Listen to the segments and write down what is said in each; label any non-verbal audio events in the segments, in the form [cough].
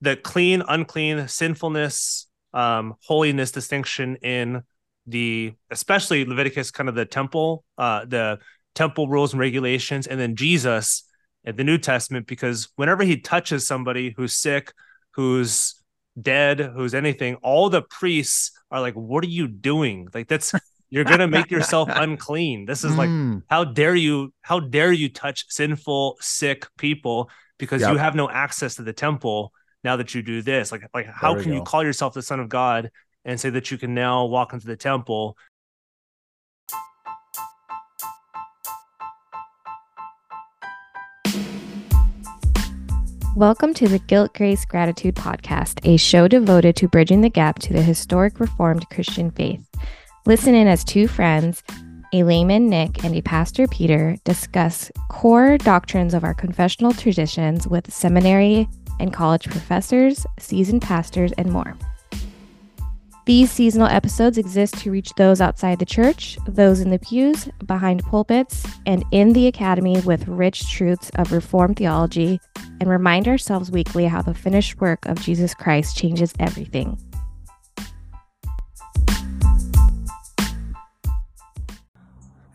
the clean, unclean, sinfulness, um, holiness distinction in the especially Leviticus, kind of the temple, uh, the temple rules and regulations, and then Jesus at the New Testament, because whenever he touches somebody who's sick, who's dead, who's anything, all the priests are like, What are you doing? Like, that's [laughs] you're gonna make yourself unclean. This is mm. like, how dare you, how dare you touch sinful, sick people because yep. you have no access to the temple now that you do this? Like, like how can go. you call yourself the son of God and say that you can now walk into the temple Welcome to the Guilt, Grace, Gratitude podcast, a show devoted to bridging the gap to the historic Reformed Christian faith. Listen in as two friends, a layman, Nick, and a pastor, Peter, discuss core doctrines of our confessional traditions with seminary and college professors, seasoned pastors, and more. These seasonal episodes exist to reach those outside the church, those in the pews, behind pulpits, and in the academy with rich truths of Reformed theology, and remind ourselves weekly how the finished work of Jesus Christ changes everything.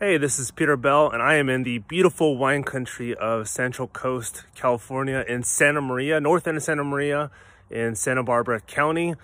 Hey, this is Peter Bell, and I am in the beautiful wine country of Central Coast, California, in Santa Maria, north end of Santa Maria, in Santa Barbara County.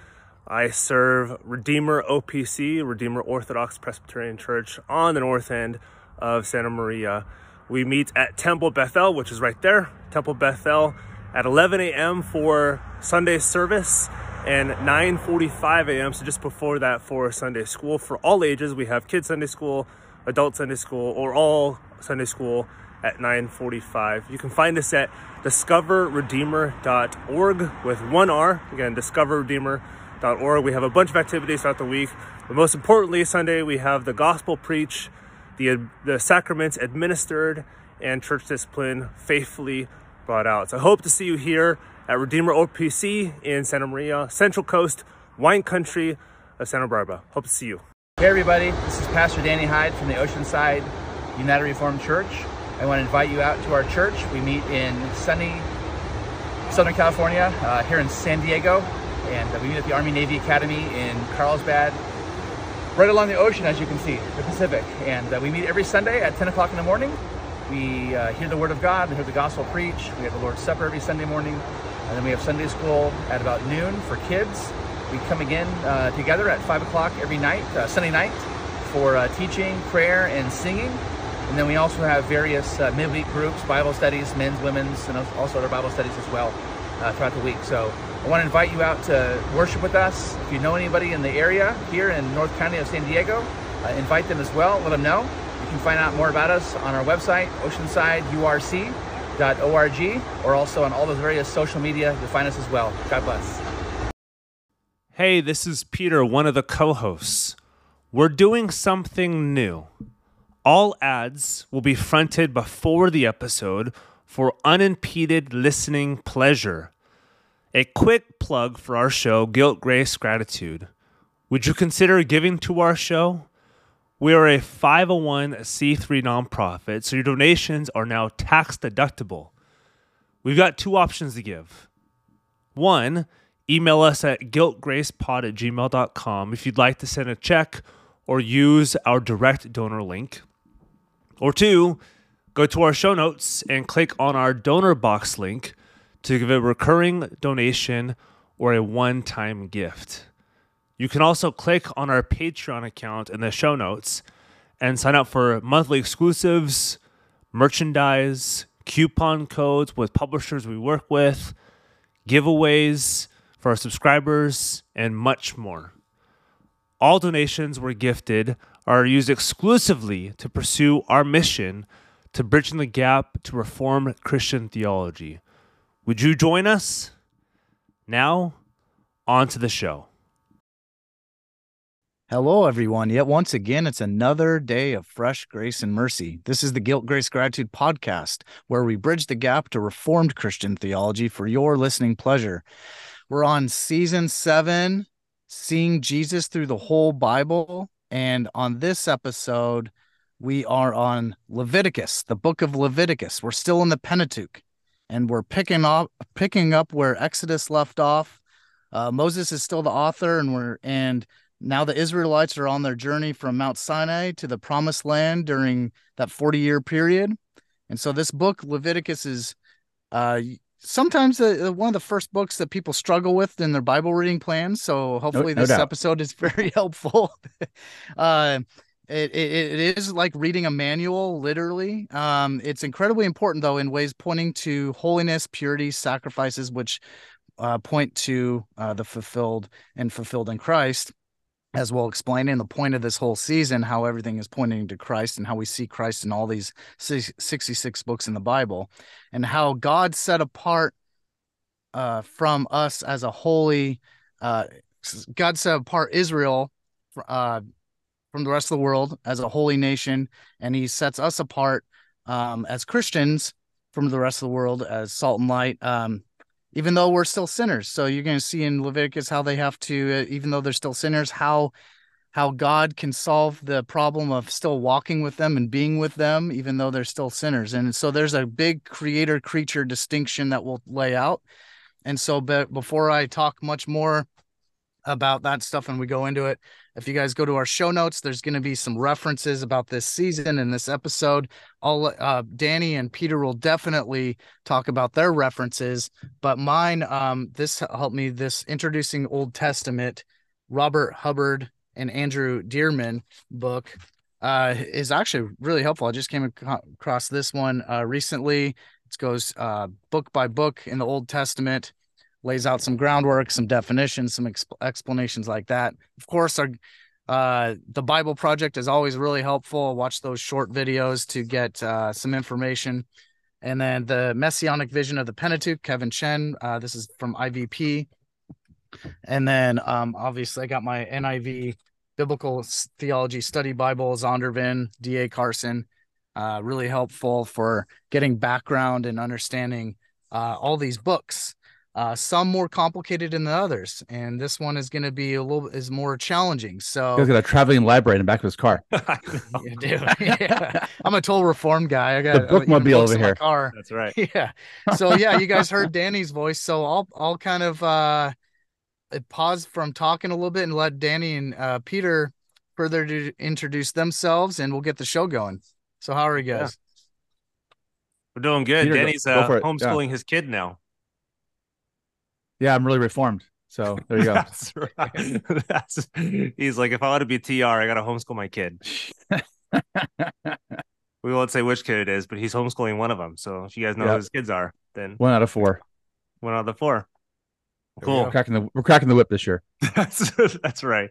I serve Redeemer OPC, Redeemer Orthodox Presbyterian Church, on the north end of Santa Maria. We meet at Temple Bethel, which is right there, Temple Bethel, at 11 a.m. for Sunday service and 9:45 a.m. So just before that for Sunday school for all ages. We have kids Sunday school, adult Sunday school, or all Sunday school at 9:45. You can find us at discoverredeemer.org with one R. Again, discoverredeemer.org. We have a bunch of activities throughout the week, but most importantly, Sunday we have the gospel preach, the the sacraments administered, and church discipline faithfully brought out. So I hope to see you here at Redeemer OPC in Santa Maria, Central Coast, wine country of Santa Barbara. Hope to see you. Hey everybody, this is Pastor Danny Hyde from the Oceanside United Reformed Church. I want to invite you out to our church. We meet in sunny Southern California, uh, here in San Diego, and uh, we meet at the Army Navy Academy in Carlsbad, right along the ocean, as you can see, the Pacific. And uh, we meet every Sunday at 10 o'clock in the morning. We uh, hear the Word of God, we hear the Gospel preached. We have the Lord's Supper every Sunday morning. And then we have Sunday school at about noon for kids. We come again uh, together at 5 o'clock every night, uh, Sunday night, for uh, teaching, prayer, and singing. And then we also have various midweek groups, Bible studies, men's, women's, and also other Bible studies as well throughout the week. So I want to invite you out to worship with us. If you know anybody in the area here in North County of San Diego, uh, invite them as well. Let them know. You can find out more about us on our website, oceansideurc.org, or also on all those various social media. You'll find us as well. God bless. Hey, this is Peter, one of the co hosts. We're doing something new. All ads will be fronted before the episode for unimpeded listening pleasure. A quick plug for our show, Guilt, Grace, Gratitude. Would you consider giving to our show? We are a 501c3 nonprofit, so your donations are now tax deductible. We've got two options to give. One, email us at guiltgracepod at gmail.com if you'd like to send a check or use our direct donor link. Or two, go to our show notes and click on our donor box link to give a recurring donation or a one time gift. You can also click on our Patreon account in the show notes and sign up for monthly exclusives, merchandise, coupon codes with publishers we work with, giveaways for our subscribers, and much more. All donations we're gifted are used exclusively to pursue our mission to bridging the gap to reform Christian theology. Would you join us? Now, on to the show. Hello, everyone. Yet once again, it's another day of fresh grace and mercy. This is the Guilt, Grace, Gratitude podcast, where we bridge the gap to Reformed Christian theology for your listening pleasure. We're on season seven, seeing Jesus through the whole Bible. And on this episode, we are on Leviticus, the book of Leviticus. We're still in the Pentateuch. and we're picking up picking up where Exodus left off. Uh, Moses is still the author, and we're and now the Israelites are on their journey from Mount Sinai to the Promised Land during that forty year period. And so this book Leviticus is uh, sometimes uh, one of the first books that people struggle with in their Bible reading plans. So hopefully no, no this doubt. episode is [laughs] very helpful. [laughs] uh, it, it, it is like reading a manual, literally. Um, it's incredibly important, though, in ways pointing to holiness, purity, sacrifices, which uh, point to uh, the fulfilled and fulfilled in Christ, as well explaining the point of this whole season, how everything is pointing to Christ and how we see Christ in all these 66 books in the Bible, and how God set apart uh, from us as a holy, uh, God set apart Israel uh, from the rest of the world as a holy nation, and he sets us apart um, as Christians from the rest of the world as salt and light. Um, even though we're still sinners, so you're going to see in Leviticus how they have to, uh, even though they're still sinners, how how God can solve the problem of still walking with them and being with them, even though they're still sinners. And so there's a big creator creature distinction that we'll lay out. And so, but before I talk much more about that stuff and we go into it. If you guys go to our show notes, there's going to be some references about this season and this episode. All uh, Danny and Peter will definitely talk about their references, but mine, um, this helped me. This introducing Old Testament, Robert Hubbard and Andrew Dearman book uh, is actually really helpful. I just came across this one uh, recently. It goes uh, book by book in the Old Testament lays out some groundwork, some definitions, some exp- explanations like that. Of course, our uh, the Bible Project is always really helpful. Watch those short videos to get uh, some information. And then the Messianic Vision of the Pentateuch, Kevin Chen. Uh, this is from IVP. And then um, obviously, I got my NIV Biblical Theology Study Bible, Zondervan, D.A. Carson. Uh, really helpful for getting background and understanding uh, all these books uh, some more complicated than the others, and this one is going to be a little is more challenging. So he's got a traveling library in the back of his car. [laughs] yeah, [laughs] yeah. I'm a total reform guy. I got the bookmobile over here. Car. That's right. [laughs] Yeah. So yeah, you guys heard Danny's voice, so I'll I'll kind of uh pause from talking a little bit and let Danny and uh, Peter further to introduce themselves, and we'll get the show going. So how are you guys? Yeah. We're doing good. Peter, Danny's uh, homeschooling yeah. his kid now. Yeah, I'm really reformed. So there you go. [laughs] That's right. [laughs] That's he's like, if I want to be TR, I gotta homeschool my kid. [laughs] we won't say which kid it is, but he's homeschooling one of them. So if you guys know yep. who his kids are, then one out of four. One out of the four. Cool. We're cracking the we're cracking the whip this year. that's that's right.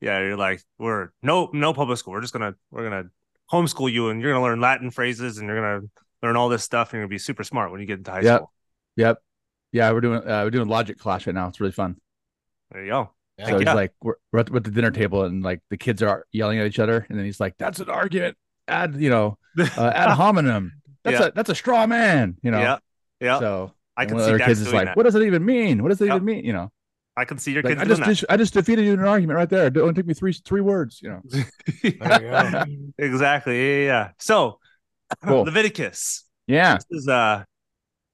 Yeah, you're like we're no no public school. We're just gonna we're gonna homeschool you, and you're gonna learn Latin phrases, and you're gonna learn all this stuff, and you're gonna be super smart when you get into high yep. school. Yep. Yeah, we're doing uh, we're doing logic class right now. It's really fun. There you go. So he's like, we're, we're at, the dinner table and like the kids are yelling at each other, and then he's like, "That's an argument. Add, you know, uh, ad [laughs] hominem. That's yeah. a that's a straw man. You know. Yeah. Yeah. So I can see other kids is like, that. "What does it even mean? What does it yep. even mean? You know." I can see your like, kids. I just, I just defeated you in an argument right there. It only took me three three words. You know. [laughs] [laughs] exactly. Yeah, yeah. So, [clears throat] cool. Leviticus. Yeah. This is uh,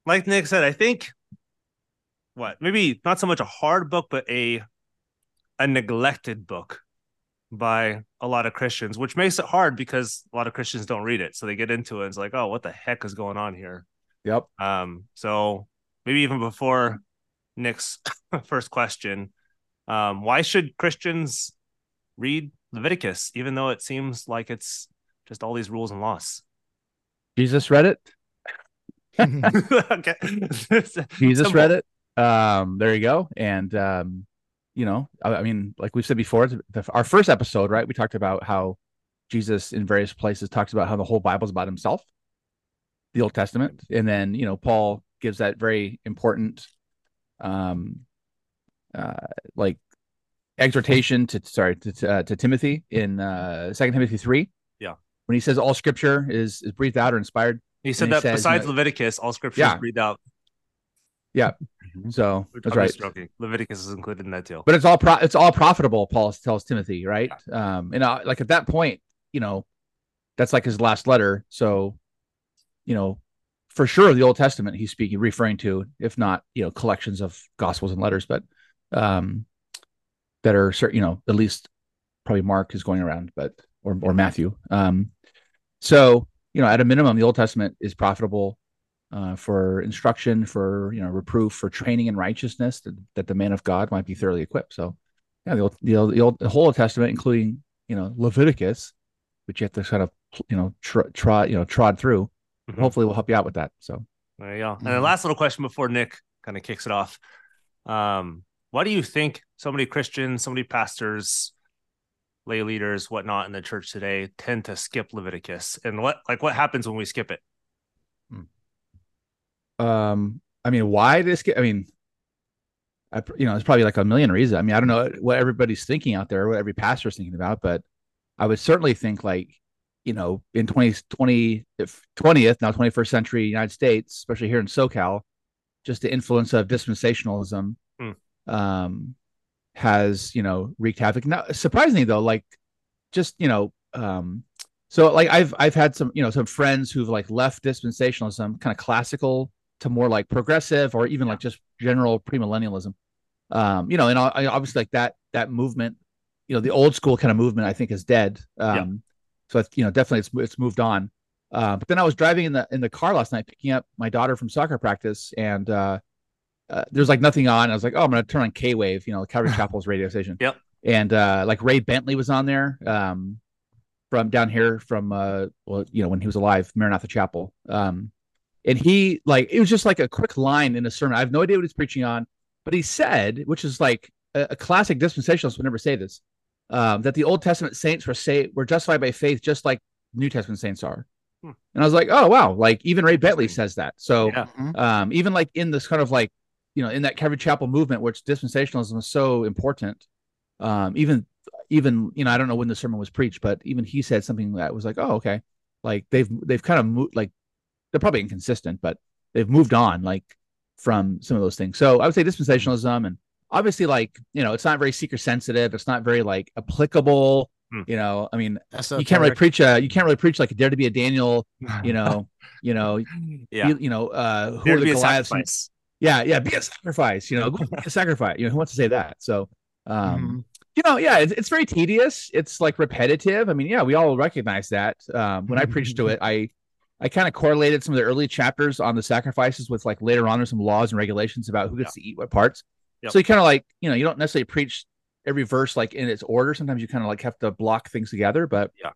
like Nick said. I think what maybe not so much a hard book, but a a neglected book by a lot of Christians, which makes it hard because a lot of Christians don't read it. So they get into it and it's like, oh, what the heck is going on here? Yep. Um, so maybe even before Nick's [laughs] first question, um, why should Christians read Leviticus, even though it seems like it's just all these rules and laws? Jesus read it. [laughs] [laughs] okay. Jesus Simple. read it um, there you go. And um, you know, I, I mean, like we've said before, the, our first episode, right? We talked about how Jesus in various places talks about how the whole Bible is about himself, the Old Testament, and then you know Paul gives that very important, um, uh, like exhortation to sorry to uh, to Timothy in uh Second Timothy three. Yeah, when he says all Scripture is is breathed out or inspired. He said that says, besides you know, Leviticus, all Scripture yeah. is breathed out. Yeah, Mm-hmm. So that's right. Stroking. Leviticus is included in that deal. But it's all pro- it's all profitable. Paul tells Timothy, right? Yeah. Um, and uh, like at that point, you know, that's like his last letter. So, you know, for sure the Old Testament he's speaking referring to, if not you know collections of gospels and letters, but um, that are certain, you know at least probably Mark is going around, but or or Matthew. Um, so you know at a minimum the Old Testament is profitable uh, for instruction, for you know reproof, for training in righteousness, that, that the man of God might be thoroughly equipped. So yeah, the old, the old, the, old, the whole Old Testament, including you know Leviticus, which you have to kind of you know tr- trod you know trod through mm-hmm. hopefully we'll help you out with that. So there you go. And the last little question before Nick kind of kicks it off. Um, why do you think so many Christians, so many pastors, lay leaders, whatnot in the church today tend to skip Leviticus? And what like what happens when we skip it? Um, I mean, why this? I mean, I, you know, it's probably like a million reasons. I mean, I don't know what everybody's thinking out there, what every pastor is thinking about, but I would certainly think like you know, in 2020, 20th, now 21st century United States, especially here in SoCal, just the influence of dispensationalism hmm. um, has, you know, wreaked havoc. Now, surprisingly though, like just, you know, um, so like I've, I've had some, you know, some friends who've like left dispensationalism kind of classical to more like progressive or even like just general premillennialism. Um, you know, and I, obviously like that, that movement, you know, the old school kind of movement, I think is dead. Um, so it's you know definitely it's it's moved on. Uh, but then I was driving in the in the car last night, picking up my daughter from soccer practice, and uh, uh, there's like nothing on. I was like, oh, I'm gonna turn on K Wave, you know, Calvary [laughs] Chapel's radio station. Yep. And uh, like Ray Bentley was on there um, from down here from uh, well, you know, when he was alive, Maranatha Chapel. Um, and he like it was just like a quick line in a sermon. I have no idea what he's preaching on, but he said, which is like a, a classic dispensationalist would never say this um, that the Old Testament saints were say were justified by faith just like New Testament saints are. Hmm. And I was like, oh wow, like even Ray Bentley says that. So yeah. Mm-hmm. um, even like in this kind of like you know in that Calvary Chapel movement, which dispensationalism is so important, um, even even you know I don't know when the sermon was preached, but even he said something that was like, oh okay, like they've they've kind of moved like they're probably inconsistent, but they've moved on like from some of those things. So I would say dispensationalism and obviously like you know it's not very seeker sensitive. It's not very like applicable hmm. you know i mean you can't really preach a you can't really preach like dare to be a daniel you know [laughs] you know yeah. you, you know uh who dare are the goliaths? Yeah yeah be a sacrifice you know be a sacrifice? You know who wants to say that? So um mm-hmm. you know yeah it's, it's very tedious. It's like repetitive. I mean yeah we all recognize that. Um when i preached to it i I kind of correlated some of the early chapters on the sacrifices with like later on there's some laws and regulations about who gets yeah. to eat what parts. Yep. So you kind of like, you know, you don't necessarily preach every verse like in its order. Sometimes you kind of like have to block things together, but yeah,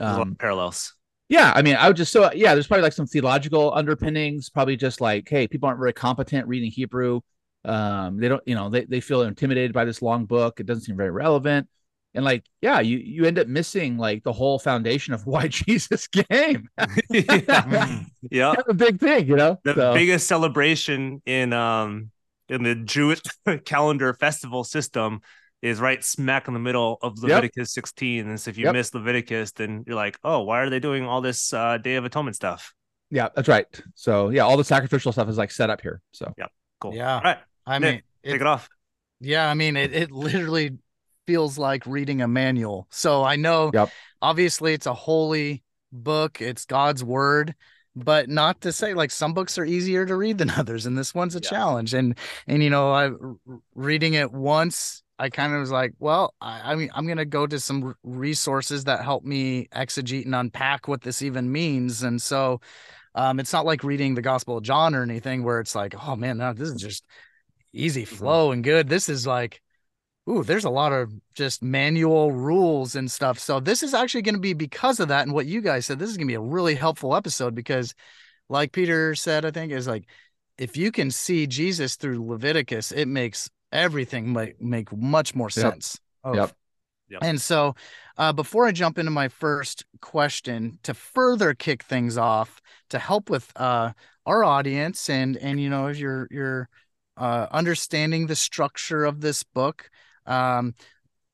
um, parallels. Yeah, I mean, I would just so yeah. There's probably like some theological underpinnings. Probably just like, hey, people aren't very competent reading Hebrew. Um, they don't, you know, they, they feel intimidated by this long book. It doesn't seem very relevant. And like, yeah, you you end up missing like the whole foundation of [laughs] why Jesus came. [laughs] yeah, yeah. a big thing, you know. The so. biggest celebration in um in the Jewish [laughs] calendar festival system is right smack in the middle of Leviticus yep. 16. And so if you yep. miss Leviticus, then you're like, oh, why are they doing all this uh, Day of Atonement stuff? Yeah, that's right. So yeah, all the sacrificial stuff is like set up here. So yeah, cool. Yeah. All right. I Nick, mean, it, take it off. Yeah, I mean, it, it literally feels like reading a manual. So I know yep. obviously it's a holy book, it's God's word but not to say like some books are easier to read than [laughs] others and this one's a yeah. challenge and and you know i reading it once i kind of was like well i, I mean i'm going to go to some resources that help me exegete and unpack what this even means and so um, it's not like reading the gospel of john or anything where it's like oh man no, this is just easy mm-hmm. flow and good this is like ooh, there's a lot of just manual rules and stuff. So this is actually going to be because of that and what you guys said. This is going to be a really helpful episode because, like Peter said, I think is like if you can see Jesus through Leviticus, it makes everything make make much more sense. Yep. Of, yep. Yep. And so, uh, before I jump into my first question, to further kick things off, to help with uh, our audience and and you know your your uh, understanding the structure of this book, um,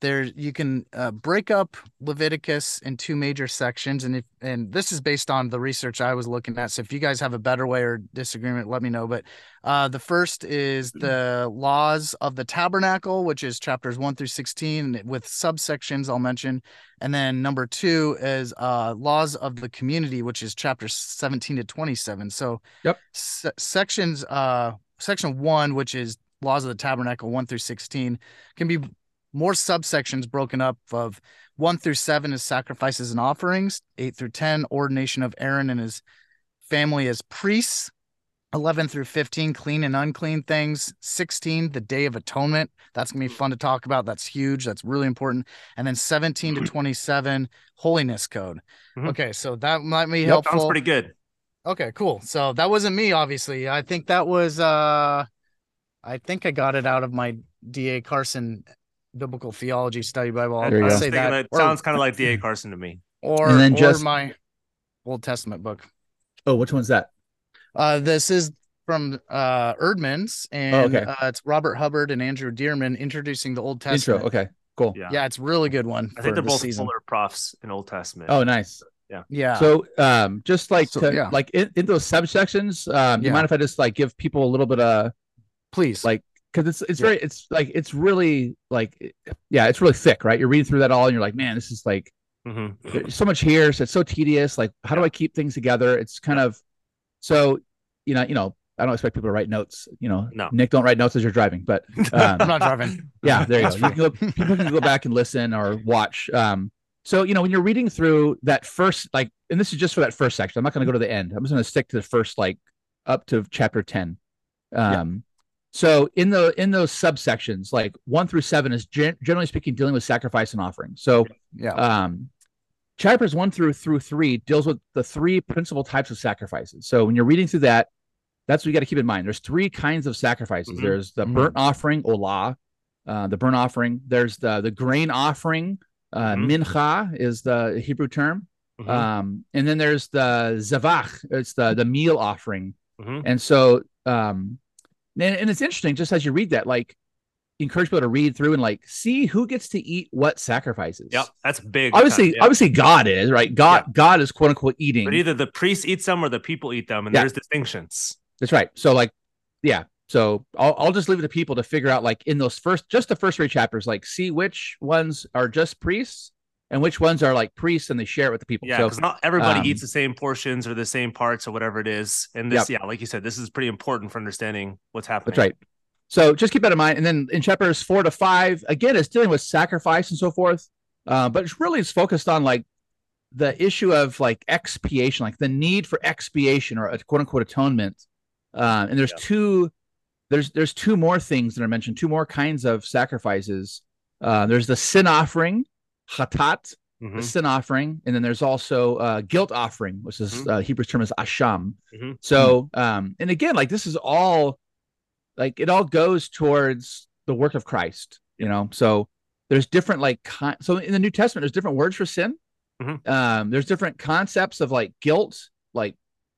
there you can uh, break up Leviticus in two major sections, and if and this is based on the research I was looking at. So if you guys have a better way or disagreement, let me know. But uh, the first is the laws of the tabernacle, which is chapters one through sixteen, with subsections I'll mention, and then number two is uh, laws of the community, which is chapters seventeen to twenty-seven. So yep, se- sections uh section one, which is laws of the tabernacle 1 through 16 can be more subsections broken up of 1 through 7 is sacrifices and offerings 8 through 10 ordination of aaron and his family as priests 11 through 15 clean and unclean things 16 the day of atonement. That's going to be fun to talk about. That's huge. That's really important. And then 17 to 27 holiness code. Mm-hmm. okay so that might be yep, helpful. sounds pretty good. Okay cool. So that wasn't me obviously. I think that was uh i think i got it out of my da carson biblical theology study Bible. I'll, I'll say that. that sounds kind of like D.A. Carson to me. Or, and then or just my Old Testament book. Oh, which one's that? Uh, this is from uh Eerdmans, and oh, okay. uh, it's Robert Hubbard and Andrew Dearman introducing the Old Testament. Intro. Okay, cool. Yeah, yeah it's really good one. I think they're both season. polar profs in Old Testament. Oh, nice. Yeah. Yeah. So, um, just like so, to, yeah. like in, in those subsections, um, yeah. you mind if I just like give people a little bit of, please, like because it's it's yeah. very it's like it's really like yeah it's really thick right you're reading through that all and you're like man this is like mm-hmm. so much here so it's so tedious like how do i keep things together it's kind of so you know you know i don't expect people to write notes you know no. nick don't write notes as you're driving but um, [laughs] i'm not driving yeah there you go. you can go people can go back and listen or watch um so you know when you're reading through that first like and this is just for that first section i'm not going to go to the end i'm just going to stick to the first like up to chapter 10 um so in the in those subsections, like one through seven is gen- generally speaking dealing with sacrifice and offering. So yeah, um, chapters one through through three deals with the three principal types of sacrifices. So when you're reading through that, that's what you got to keep in mind. There's three kinds of sacrifices. Mm-hmm. There's the mm-hmm. burnt offering, olah, uh, the burnt offering. There's the the grain offering, uh, mm-hmm. mincha is the Hebrew term, mm-hmm. um, and then there's the zavach. It's the the meal offering. Mm-hmm. And so um, and, and it's interesting just as you read that, like encourage people to read through and like see who gets to eat what sacrifices. Yep, that's big. Obviously, yeah. obviously God is right. God, yeah. God is quote unquote eating. But either the priests eat them or the people eat them, and yeah. there's distinctions. That's right. So like, yeah. So I'll I'll just leave it to people to figure out like in those first just the first three chapters, like see which ones are just priests and which ones are like priests and they share it with the people. Yeah, because so, not everybody um, eats the same portions or the same parts or whatever it is. And this, yep. yeah, like you said, this is pretty important for understanding what's happening. That's right. So just keep that in mind. And then in chapters four to five, again, it's dealing with sacrifice and so forth. Uh, but it's really it's focused on like the issue of like expiation, like the need for expiation or a quote unquote atonement. Uh, and there's yeah. two, there's there's two more things that are mentioned, two more kinds of sacrifices. Uh, there's the sin offering, chatat, mm-hmm. the sin offering, and then there's also uh, guilt offering, which is mm-hmm. uh, Hebrew term is asham. Mm-hmm. So, um, and again, like this is all, like it all goes towards the work of Christ, you know. So there's different like con- so in the New Testament, there's different words for sin. Mm-hmm. Um, there's different concepts of like guilt, like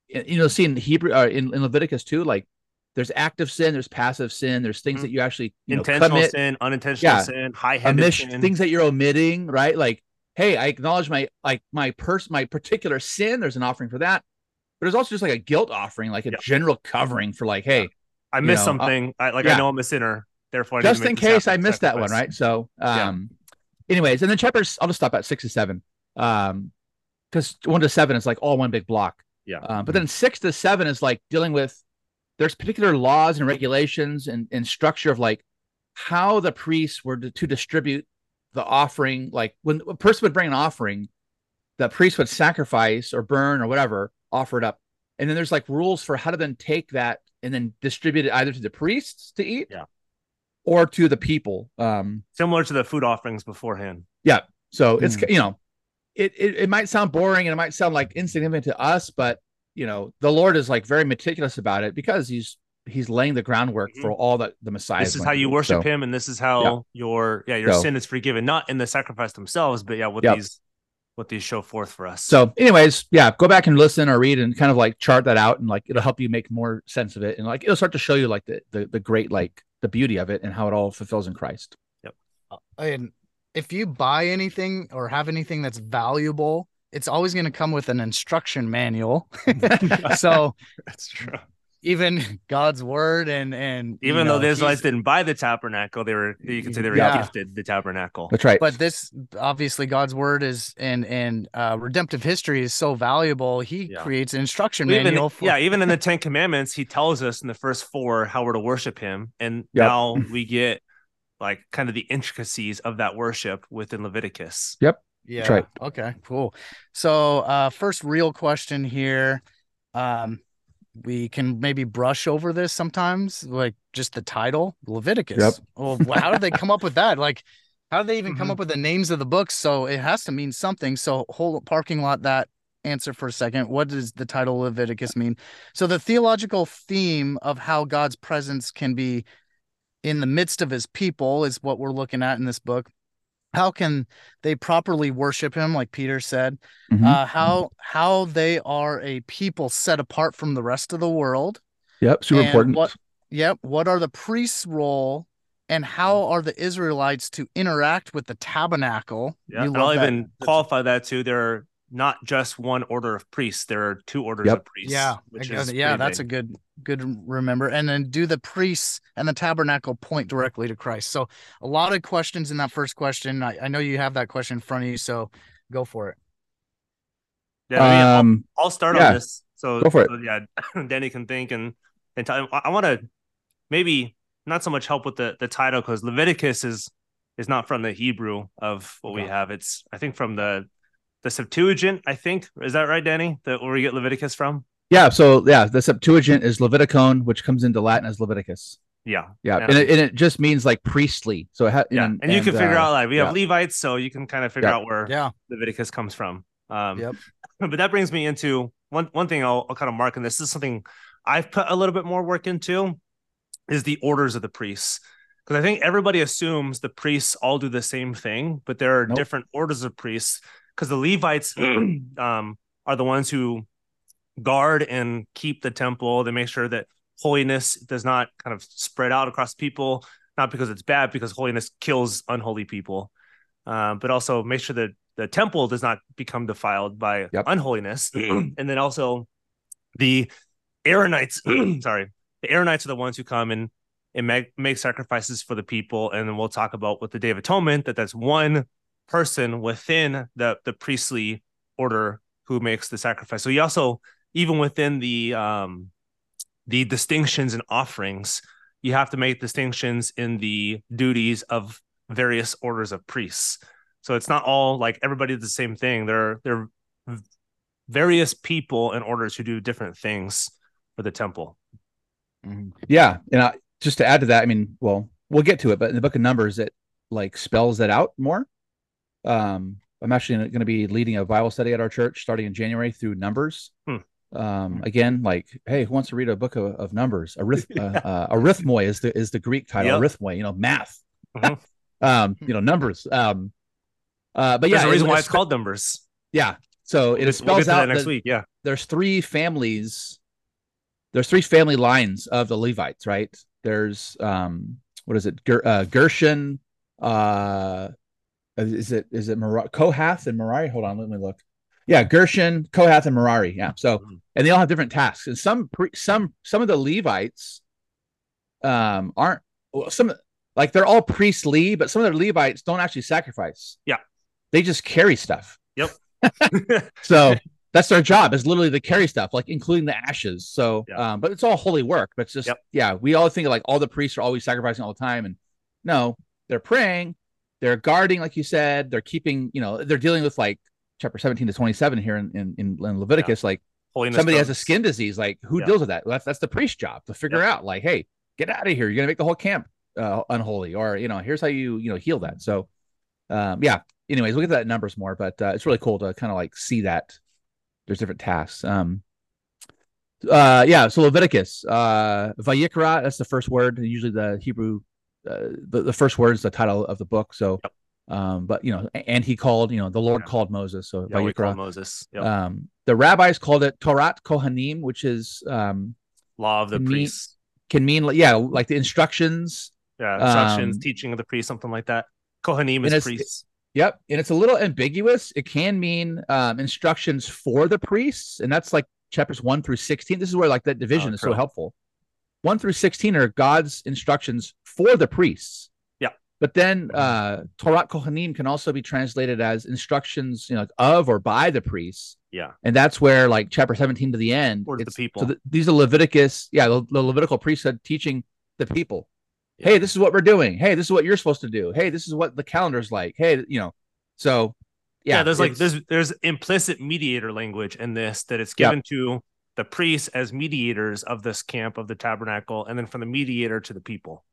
you know, see in Hebrew uh, in, in Leviticus too, like there's active sin, there's passive sin, there's things mm-hmm. that you actually you intentional know, commit. sin, unintentional yeah. sin, high-handed sin. things that you're omitting, right? Like, hey, I acknowledge my like my person, my particular sin. There's an offering for that, but there's also just like a guilt offering, like a yep. general covering for like, hey, I missed know, uh, something. I, like yeah. I know I'm a sinner, therefore, just in case I missed that one, right? So, um, yeah. anyways, and then chapters, I'll just stop at six to seven, um, because one to seven is like all one big block. Yeah. Um, but then six to seven is like dealing with there's particular laws and regulations and, and structure of like how the priests were to, to distribute the offering. Like when a person would bring an offering, the priest would sacrifice or burn or whatever, offer it up. And then there's like rules for how to then take that and then distribute it either to the priests to eat yeah. or to the people. Um, Similar to the food offerings beforehand. Yeah. So mm. it's, you know, it, it, it might sound boring and it might sound like insignificant to us, but you know the lord is like very meticulous about it because he's he's laying the groundwork mm-hmm. for all that the messiah this is how you worship so, him and this is how yeah. your yeah your so, sin is forgiven not in the sacrifice themselves but yeah what yep. these what these show forth for us so anyways yeah go back and listen or read and kind of like chart that out and like it'll help you make more sense of it and like it'll start to show you like the the, the great like the beauty of it and how it all fulfills in christ yep and if you buy anything or have anything that's valuable, it's always going to come with an instruction manual. [laughs] [laughs] so That's true. even God's word and and you Even though know, the Israelites didn't buy the tabernacle, they were you can say they were Yeah. gifted the tabernacle. That's right. but this obviously God's word is and and uh, redemptive history is so valuable. He Yeah. creates an instruction Even, manual. For, yeah, even in the Ten Commandments, he tells us in the first four how we're to worship him, and Yep. now we get like kind of the intricacies of that worship within Leviticus. Yeah. right. Okay. Cool. So, uh, first real question here. Um, we can maybe brush over this sometimes, like just the title, Leviticus. Yep. Well, how did they come up with that? Like, how did they even come Mhm. up with the names of the books? So it has to mean something. So hold parking lot that answer for a second. What does the title Leviticus mean? So the theological theme of how God's presence can be in the midst of his people is what we're looking at in this book. How can they properly worship him, like Peter said? Mhm. Uh, how how they are a people set apart from the rest of the world. yep. Super and important. What, yep. What are the priests' role, and how are the Israelites to interact with the tabernacle? Yeah, We and love I'll that. even qualify that too. There are not just one order of priests; there are two orders Yep. of priests. Yeah, which is yeah, pretty that's a good good remember. And then do the priests and the tabernacle point directly to Christ? So a lot of questions in that first question. I, I know you have that question in front of you, so go for it. Yeah, I'll- um, I'll, start yeah, on this. So go for it. so, yeah, [laughs] Danny can think and and tell. I, I want to maybe not so much help with the the title because Leviticus is is not from the Hebrew of what we have. It's I think from the the Septuagint. I think is that right, Danny? That where we get Leviticus from? yeah. So yeah, the Septuagint is Leviticon, which comes into Latin as Leviticus. Yeah, Yeah, Yeah. and it, and it just means like priestly. So it ha- yeah. And, you can figure uh, out like we have yeah. Levites, so you can kind of figure Yeah. out where Yeah. Leviticus comes from. Um, Yep. [laughs] But that brings me into one one thing I'll, I'll kind of mark, and this is something I've put a little bit more work into, is the orders of the priests. Because I think everybody assumes the priests all do the same thing, but there are Nope. different orders of priests. Because the Levites [clears throat] um, are the ones who guard and keep the temple. They make sure that holiness does not kind of spread out across people, not because it's bad, because holiness kills unholy people, uh, but also make sure that the temple does not become defiled by Yep. unholiness. [clears throat] and then also the Aaronites, [clears throat] sorry, the Aaronites are the ones who come and and make, make sacrifices for the people. And then we'll talk about with the Day of Atonement that that's one person within the the priestly order who makes the sacrifice. So he also even within the um the distinctions and offerings, you have to make distinctions in the duties of various orders of priests. So it's not all like everybody does the same thing. There there are various people and orders who do different things for the temple. Yeah, and I, just to add to that, I mean, well, we'll get to it, but in the Book of Numbers, it like spells that out more. Um, I'm actually going to be leading a Bible study at our church starting in January through Numbers. Hmm. Um, again, like, hey, who wants to read a book of, of Numbers? Arith, [laughs] uh, uh, arithmoi is the is the Greek title. Yep. Arithmoi, you know, math. Mhm. [laughs] um, you know, numbers. Um, uh, but There's yeah, a reason it- why it it's called numbers. Yeah, so it We'll, spells out that next week. Yeah. there's three families there's three family lines of the levites right there's um what is it Ger- uh, gershon uh is it is it Mer- kohath and merari hold on let me look yeah gershon kohath and merari yeah so Mhm. and they all have different tasks and some pre- some some of the levites um aren't well, some like they're all priestly but some of the levites don't actually sacrifice Yeah. they just carry stuff Yep. [laughs] [laughs] so that's their job is literally to carry stuff like including the ashes so Yeah. um but it's all holy work but it's just Yep. yeah we all think like all the priests are always sacrificing all the time and no they're praying they're guarding like you said they're keeping you know they're dealing with like chapter 17 to 27 here in in, in leviticus like Holiness somebody has a skin disease like who Yeah. deals with that? Well, that's that's the priest's job to figure out like hey get out of here. You're gonna make the whole camp uh, unholy or you know here's how you you know heal that. So um yeah. Anyways we'll get to that in numbers more but uh, it's really cool to kind of like see that there's different tasks. Um uh yeah so leviticus uh vayikra that's the first word usually the hebrew uh, the, the first word is the title of the book so um but you know and he called you know the lord Yeah. called moses so Yeah, we call vayikra Moses. Yep. um the rabbis called it torat kohanim which is um Law of the me- priests. can mean like yeah like the instructions Yeah. Instructions, um, teaching of the priest, something like that. Kohanim is priests. Yep, and it's a little ambiguous. It can mean um, instructions for the priests, and that's like chapters one through sixteen. This is where like that division oh, is so helpful. One through sixteen are God's instructions for the priests. Yeah, but then uh, Torah Kohanim can also be translated as instructions, you know, of or by the priests. Yeah, and that's where like chapter seventeen to the end, or the people. So the, these are Leviticus, yeah, the, the Levitical priesthood teaching the people yeah. hey, this is what we're doing. Hey, this is what you're supposed to do. Hey, this is what the calendar's like. Hey, you know, so yeah, yeah there's like there's there's implicit mediator language in this that it's given to the priests as mediators of this camp of the tabernacle, and then from the mediator to the people.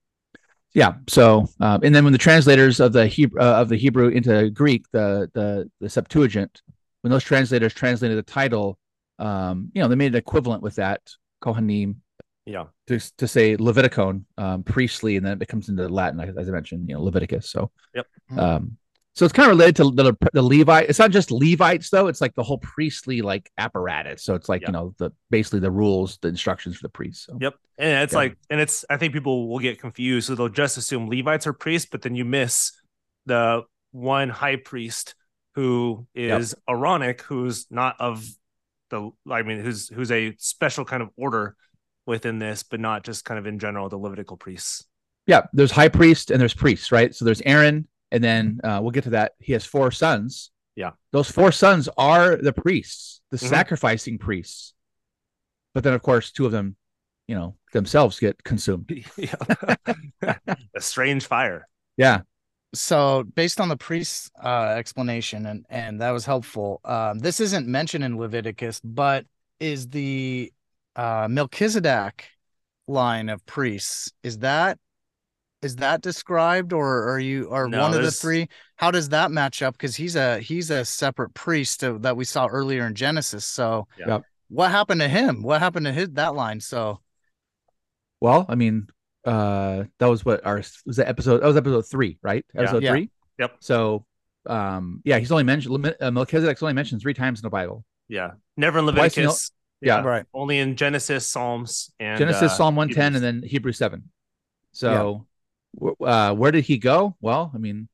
Yeah. So, um, and then when the translators of the Hebrew uh, of the Hebrew into Greek, the the the Septuagint, when those translators translated the title, um, you know, they made an equivalent with that Kohanim yeah to, to say leviticon um, priestly and then it comes into latin as i mentioned you know leviticus so yep um so it's kind of related to the, the levite it's not just levites though it's like the whole priestly like apparatus so it's like yep. you know the basically the rules the instructions for the priests so. yep and it's yeah. like and it's i think people will get confused so they'll just assume levites are priests but then you miss the one high priest who is yep. Aaronic, who's not of the I mean who's who's a special kind of order within this, but not just kind of in general the Levitical priests. Yeah, there's high priest and there's priests, right? So there's Aaron, and then uh, we'll get to that. He has four sons. Yeah, those four sons are the priests, the mm-hmm. sacrificing priests. But then, of course, two of them, you know, themselves get consumed. [laughs] [laughs] a strange fire. Yeah. So, based on the priest's uh, explanation, and and that was helpful. Um, this isn't mentioned in Leviticus, but is the uh, Melchizedek line of priests. Is that is that described or are you are no, one of the three? How does that match up? Because he's a he's a separate priest to, that we saw earlier in genesis so yep. what happened to him? What happened to his that line? So well i mean uh that was what our was the episode that was episode three right? Episode yeah. three? Yep. So um yeah he's only mentioned uh, melchizedek's only mentioned three times in the bible. Yeah. Never in leviticus. Yeah, right. Only in Genesis, Psalms, and Genesis, uh, Psalm one ten, and then Hebrew seven. So, yeah. Uh, where did he go? Well, I mean,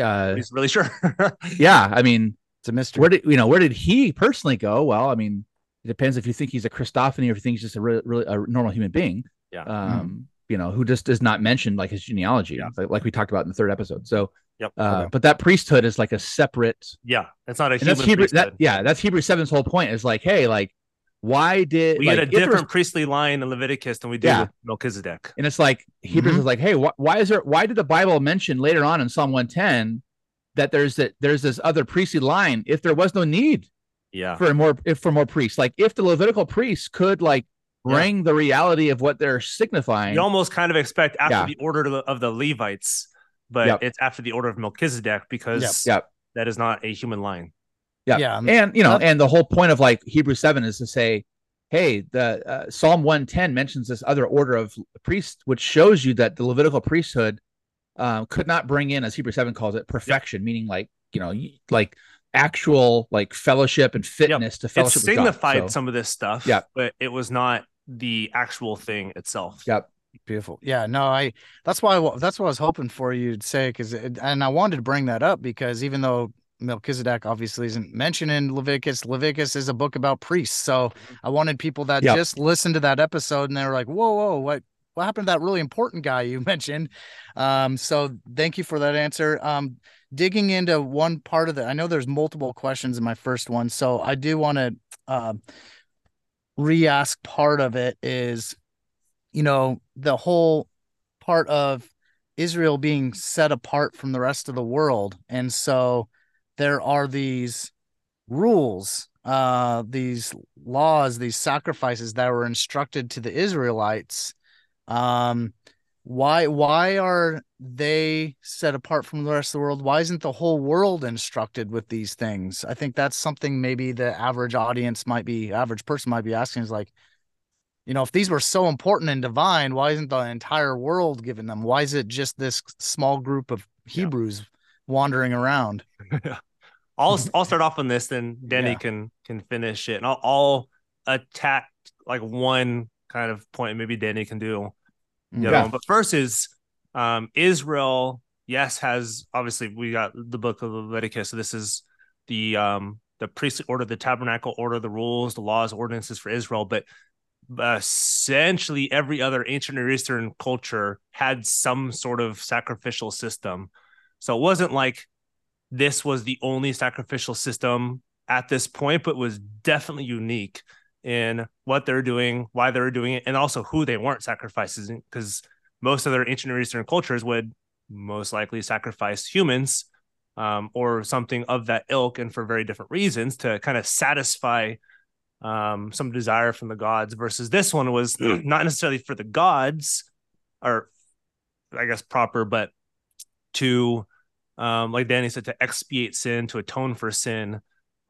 uh, he's really sure. [laughs] yeah, I mean, it's a mystery. Where did you know? Where did he personally go? Well, I mean, it depends if you think he's a Christophany or if you think he's just a really, really a normal human being. Yeah. Um, mm-hmm. you know, who just does not mention like his genealogy, yeah. like, like, we talked about in the third episode. So, Yep. Uh, okay. But that priesthood is like a separate. Yeah, it's not a human. That's Hebrew. That, yeah, that's Hebrew seven's whole point. Is like, hey, like, why did we like, get a different was, priestly line in Leviticus than we do yeah. with Melchizedek? And it's like Hebrews mm-hmm. is like, hey, wh- why is there? Why did the Bible mention later on in Psalm one ten that there's that there's this other priestly line if there was no need? Yeah. For more if for more priests, like if the Levitical priests could like bring yeah. the reality of what they're signifying. You almost kind of expect after yeah. the order of the Levites but yep. it's after the order of Melchizedek because yep. that is not a human line. Yeah. yeah. And, you know, and the whole point of like Hebrew 7 is to say, hey, the uh, Psalm 110 mentions this other order of priests, which shows you that the Levitical priesthood um, could not bring in, as Hebrew 7 calls it, perfection, yep. meaning like, you know, like actual like fellowship and fitness yep. to fellowship. It signified so, some of this stuff, yeah, but it was not the actual thing itself. Yep. Beautiful. Yeah, no, I that's why that's what I was hoping for you to say because and I wanted to bring that up because even though Melchizedek obviously isn't mentioned in Leviticus, Leviticus is a book about priests. So mm-hmm. I wanted people that yep. just listened to that episode and they were like, "Whoa, whoa, what what happened to that really important guy you [laughs] mentioned?" Um, so thank you for that answer. Um, digging into one part of the, I know there's multiple questions in my first one, so I do want to uh, re-ask part of it is you know, the whole part of Israel being set apart from the rest of the world. And so there are these rules, uh, these laws, these sacrifices that were instructed to the Israelites. Um, why why are they set apart from the rest of the world? Why isn't the whole world instructed with these things? I think that's something maybe the average audience might be, average person might be asking is like, you know, if these were so important and divine, why isn't the entire world given them? Why is it just this small group of Hebrews yeah. wandering around? [laughs] I'll I'll start off on this, then Danny yeah. can can finish it, and I'll, I'll attack like one kind of point. Maybe Danny can do the yeah. one. But first is um, Israel yes, has obviously we got the book of Leviticus. So this is the um the priestly order, the tabernacle order, the rules, the laws, ordinances for Israel, but essentially every other ancient Near Eastern culture had some sort of sacrificial system. So it wasn't like this was the only sacrificial system at this point, but was definitely unique in what they're doing, why they're doing it, and also who they weren't sacrificing. Because most other ancient Near Eastern cultures would most likely sacrifice humans um, or something of that ilk, and for very different reasons to kind of satisfy um, some desire from the gods. Versus this one was not necessarily for the gods, or I guess proper, but to um, like Danny said, to expiate sin, to atone for sin,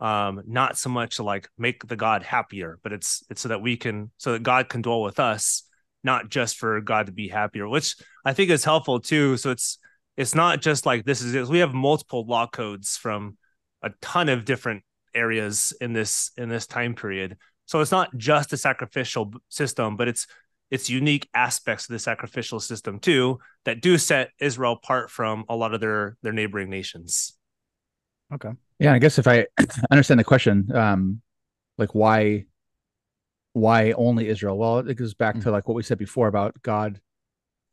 um, not so much to like make the God happier, but it's it's so that we can so that God can dwell with us, not just for God to be happier, which I think is helpful too. So it's it's not just like this is it. we have multiple law codes from a ton of different areas in this in this time period. So it's not just a sacrificial system, but it's it's unique aspects of the sacrificial system too that do set Israel apart from a lot of their their neighboring nations. Okay. Yeah, I guess if I [clears throat] understand the question, um, like why why only Israel? Well, it goes back mm-hmm. to like what we said before about God,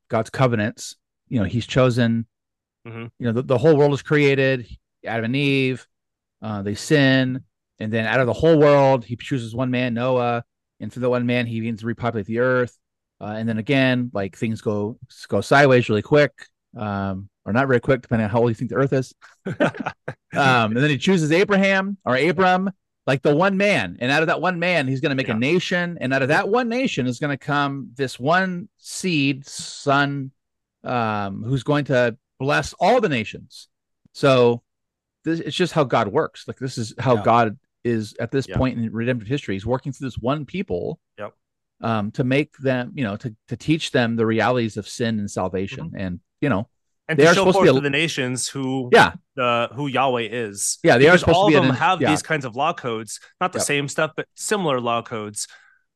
God's covenants. You know, He's chosen. Mm-hmm. You know, the, the whole world is created. Adam and Eve, uh, they sin, and then out of the whole world, He chooses one man, Noah, and through the one man, He begins to repopulate the earth. Uh, and then again, like things go go sideways really quick, um, or not very quick, depending on how old you think the Earth is. [laughs] um, and then he chooses Abraham or Abram, like the one man, and out of that one man, he's going to make yeah. a nation, and out of that one nation is going to come this one seed son, um, who's going to bless all the nations. So this it's just how God works. Like this is how yeah. God is at this point in redemptive history. He's working through this one people. Yep um, to make them, you know, to to teach them the realities of sin and salvation, mm-hmm. and you know, and they to show forth to, a, to, the nations who, yeah, the who Yahweh is. Yeah, they because are supposed all to be of them have yeah. these kinds of law codes, not the yep. same stuff, but similar law codes.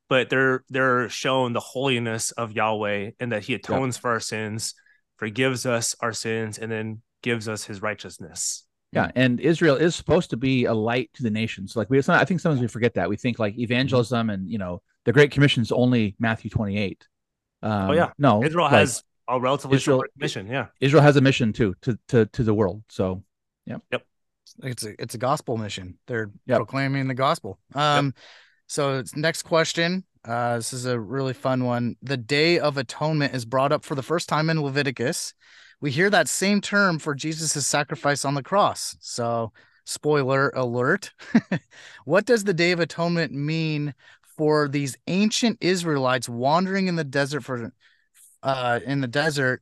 But they're they're shown the holiness of Yahweh and that He atones yep. for our sins, forgives us our sins, and then gives us His righteousness. Yeah, and Israel is supposed to be a light to the nations. Like we, I think sometimes we forget that. We think like evangelism and you know the Great Commission is only Matthew 28. Um, oh yeah, no, Israel like, has a relatively Israel, short mission. Yeah, Israel has a mission too to to to the world. So, yeah, yep. It's a it's a gospel mission. They're yep. proclaiming the gospel. Um, yep. so next question. Uh, this is a really fun one. The Day of Atonement is brought up for the first time in Leviticus. We hear that same term for Jesus' sacrifice on the cross. So, spoiler alert. [laughs] what does the Day of Atonement mean for these ancient Israelites wandering in the desert for uh in the desert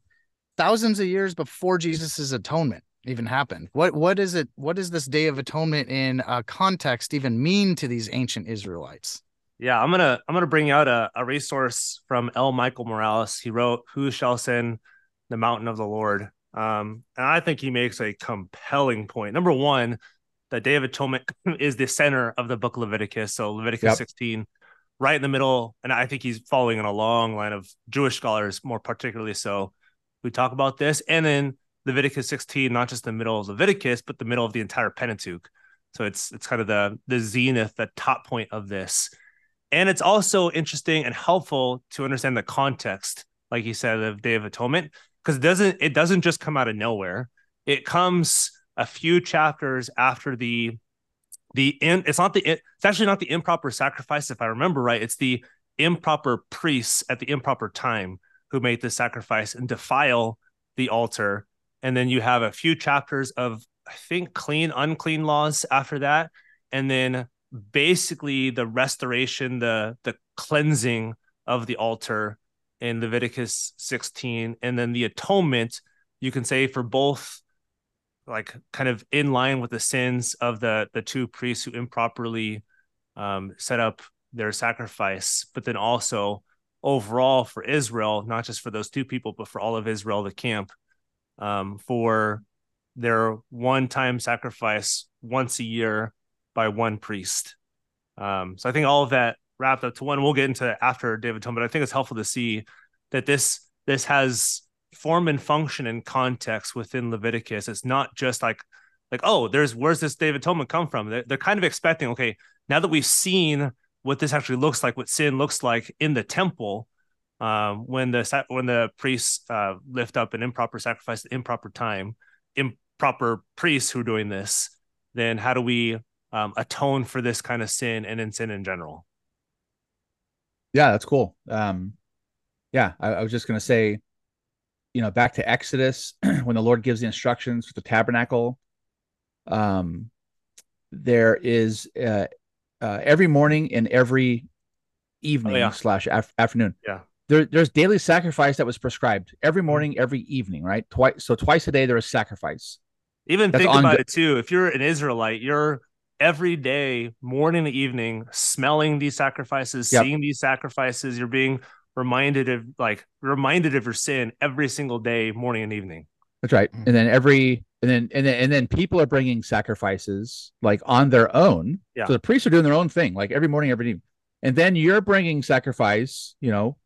thousands of years before Jesus's atonement even happened. What what is it what does this day of atonement in uh, context even mean to these ancient Israelites? Yeah, I'm gonna I'm gonna bring out a, a resource from L. Michael Morales. He wrote "Who Shall Ascend the Mountain of the Lord," um, and I think he makes a compelling point. Number one, the Day of Atonement is the center of the Book of Leviticus. So Leviticus yep. 16 right in the middle. And I think he's following in a long line of Jewish scholars, more particularly so, We talk about this. And then Leviticus 16, not just the middle of Leviticus, but the middle of the entire Pentateuch. So it's it's kind of the the zenith, the top point of this. And it's also interesting and helpful to understand the context, like you said, of Day of Atonement, because it doesn't it doesn't just come out of nowhere. It comes a few chapters after the the in it's not the it's actually not the improper sacrifice if i remember right. It's the improper priests at the improper time who made the sacrifice and defile the altar. And then you have a few chapters of i think clean unclean laws after that. And then basically the restoration the the cleansing of the altar in leviticus 16 and then the atonement you can say for both like kind of in line with the sins of the the two priests who improperly um, set up their sacrifice, but then also overall for Israel, not just for those two people, but for all of Israel, the camp, um, for their one-time sacrifice once a year by one priest. Um, so I think all of that wrapped up to one. We'll get into after David Tome, but I think it's helpful to see that this this has form and function and context within Leviticus. It's not just like like oh, there's where's this Day of Atonement come from? They're, they're kind of expecting okay, now that we've seen what this actually looks like, what sin looks like in the temple, um, when the when the priests uh, lift up an improper sacrifice at improper time, improper priests who are doing this, then how do we um, atone for this kind of sin and in sin in general? Yeah, that's cool. Um, yeah, I, I was just gonna say, you know, back to Exodus [clears throat] when the Lord gives the instructions for the tabernacle. Um, there is uh, uh, every morning and every evening oh, yeah. slash af- afternoon. Yeah. There, there's daily sacrifice that was prescribed every mm-hmm. morning, every evening, right? Twice, so twice a day there is sacrifice. Even That's think about it too. If you're an Israelite, you're every day, morning to evening, smelling these sacrifices, yep. seeing these sacrifices. You're being reminded of like reminded of your sin every single day, morning and evening. That's right. Mm-hmm. And then every and then and then and then people are bringing sacrifices like on their own. Yeah. So the priests are doing their own thing, like every morning, every evening. And then you're bringing sacrifice. You know,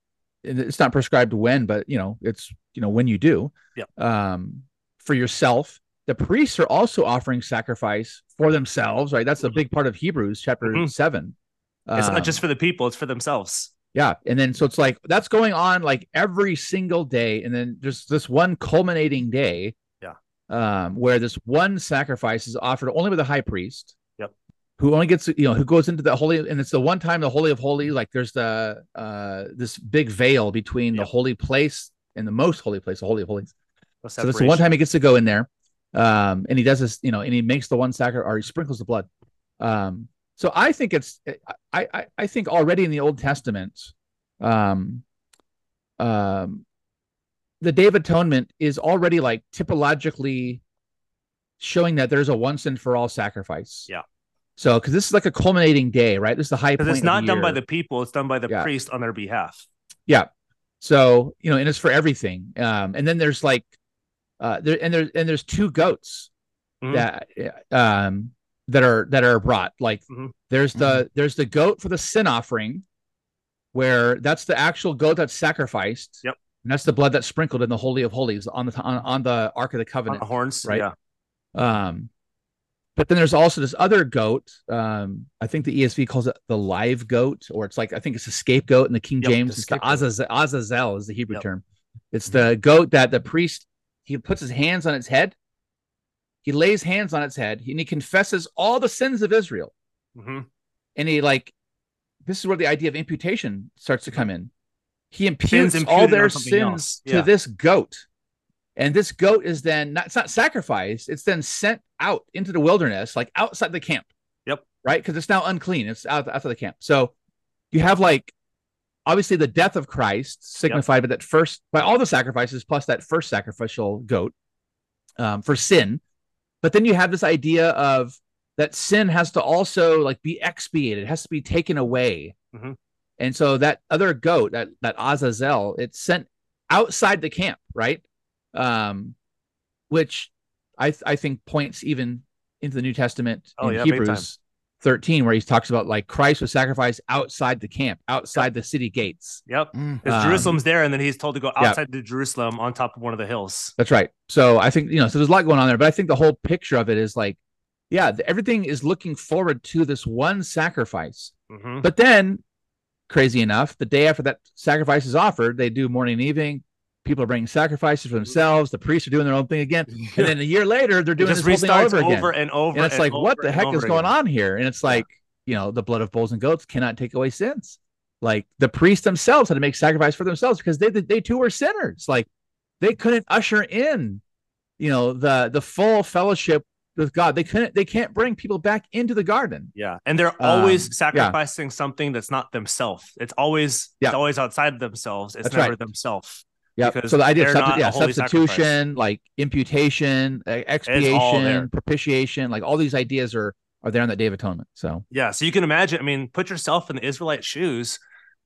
it's not prescribed when, but you know, it's you know when you do. Yeah. Um, for yourself, the priests are also offering sacrifice for themselves. Right. That's a big part of Hebrews chapter mm-hmm. seven. It's um, not just for the people; it's for themselves. Yeah. And then so it's like that's going on like every single day. And then there's this one culminating day um, where this one sacrifice is offered only by the high priest. Yep. Who only gets you know who goes into the holy and it's the one time the holy of holy like there's the uh this big veil between yep. the holy place and the most holy place the holy of holies. So that's the one time he gets to go in there, um, and he does this you know and he makes the one sacrifice or he sprinkles the blood. Um, so I think it's I I, I think already in the Old Testament, um, um, the Day of Atonement is already like typologically showing that there's a once and for all sacrifice. Yeah. So, because this is like a culminating day, right? This is the high point. It's not done by the people; it's done by the yeah. priest on their behalf. Yeah. So you know, and it's for everything. Um, and then there's like, uh, there and there's and there's two goats mm-hmm. that um that are that are brought. Like, mm-hmm. there's the mm-hmm. there's the goat for the sin offering, where that's the actual goat that's sacrificed. Yep. And that's the blood that's sprinkled in the holy of holies on the on, on the ark of the covenant. On the horns, right? Yeah. Um, but then there's also this other goat. Um, I think the ESV calls it the live goat, or it's like I think it's a scapegoat in the King yep, James. The it's the Azazel, Azazel is the Hebrew yep. term. It's the goat that the priest he puts his hands on its head. He lays hands on its head and he confesses all the sins of Israel. Mm-hmm. And he like, this is where the idea of imputation starts to come in. He imputes all their sins yeah. to this goat. And this goat is then not, it's not sacrificed, it's then sent out into the wilderness, like outside the camp. Yep. Right? Because it's now unclean. It's out outside the camp. So you have like obviously the death of Christ signified yep. by that first by all the sacrifices plus that first sacrificial goat um, for sin. But then you have this idea of that sin has to also like be expiated, it has to be taken away. Mm-hmm. And so that other goat, that that Azazel, it's sent outside the camp, right? Um, which I I think points even into the New Testament oh, in yeah, Hebrews 13, where he talks about like Christ was sacrificed outside the camp, outside yep. the city gates. Yep. Because um, Jerusalem's there, and then he's told to go outside yeah. to Jerusalem on top of one of the hills. That's right. So I think, you know, so there's a lot going on there, but I think the whole picture of it is like, yeah, everything is looking forward to this one sacrifice. Mm-hmm. But then crazy enough, the day after that sacrifice is offered, they do morning and evening. People are bringing sacrifices for themselves. The priests are doing their own thing again, [laughs] and then a year later, they're doing this whole thing over again, over and over. And it's and like, what the heck is going again. on here? And it's like, you know, the blood of bulls and goats cannot take away sins. Like the priests themselves had to make sacrifice for themselves because they they too were sinners. Like they couldn't usher in, you know, the the full fellowship with God. They couldn't they can't bring people back into the garden. Yeah. And they're always um, sacrificing yeah. something that's not themselves. It's always yeah. it's always outside themselves. It's that's never right. themselves. Yeah. So the idea of substi- yeah, substitution, sacrifice. like imputation, expiation, propitiation, like all these ideas are are there on that Day of Atonement. So yeah. So you can imagine, I mean, put yourself in the Israelite shoes.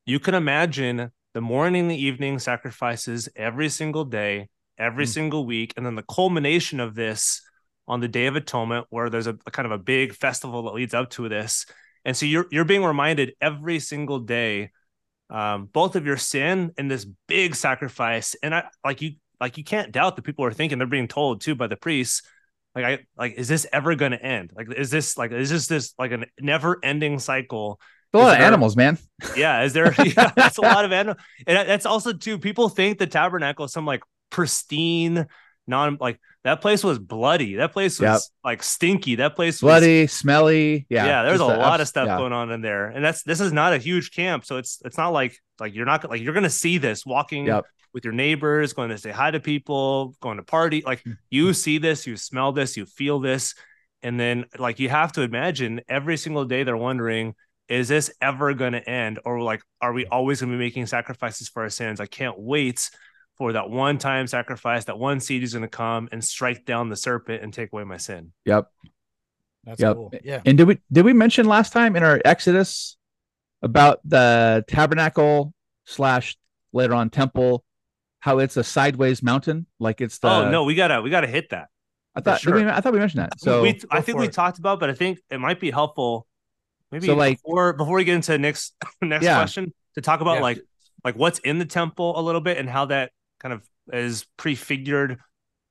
You can imagine the morning, the evening sacrifices every single day, every mm. single week, and then the culmination of this on the Day of Atonement, where there's a, a, kind of a big festival that leads up to this. And so you're you're being reminded every single day, um, both of your sin and this big sacrifice. And I like you like you can't doubt that people are thinking they're being told too by the priests like i like is this ever going to end? Like is this like is this this like a never ending cycle a lot of animals man. [laughs] Yeah is there [laughs] yeah, that's a lot of animals. And that's also too people think the tabernacle is some like pristine non like that place was bloody. That place was yep. like stinky. That place was bloody, was, smelly. Yeah, yeah. There's a the, lot of stuff yeah. going on in there, and that's this is not a huge camp, so it's it's not like like you're not like you're gonna see this walking yep. with your neighbors, going to say hi to people, going to party. Like hmm. you see this, you smell this, you feel this, and then like you have to imagine every single day they're wondering. Is this ever to end? Or like, are we always to be making sacrifices for our sins? I can't wait for that one time sacrifice, that one seed is going to come and strike down the serpent and take away my sin. Yep. That's yep. cool. Yeah. And did we did we mention last time in our Exodus about the tabernacle slash later on temple, how it's a sideways mountain? Like it's the Oh no, we gotta we gotta hit that. I thought sure. we, I thought we mentioned that. So we, I think we it. talked about, but I think it might be helpful maybe so like before before we get into next [laughs] next yeah. question to talk about yeah. like like what's in the temple a little bit and how that kind of is prefigured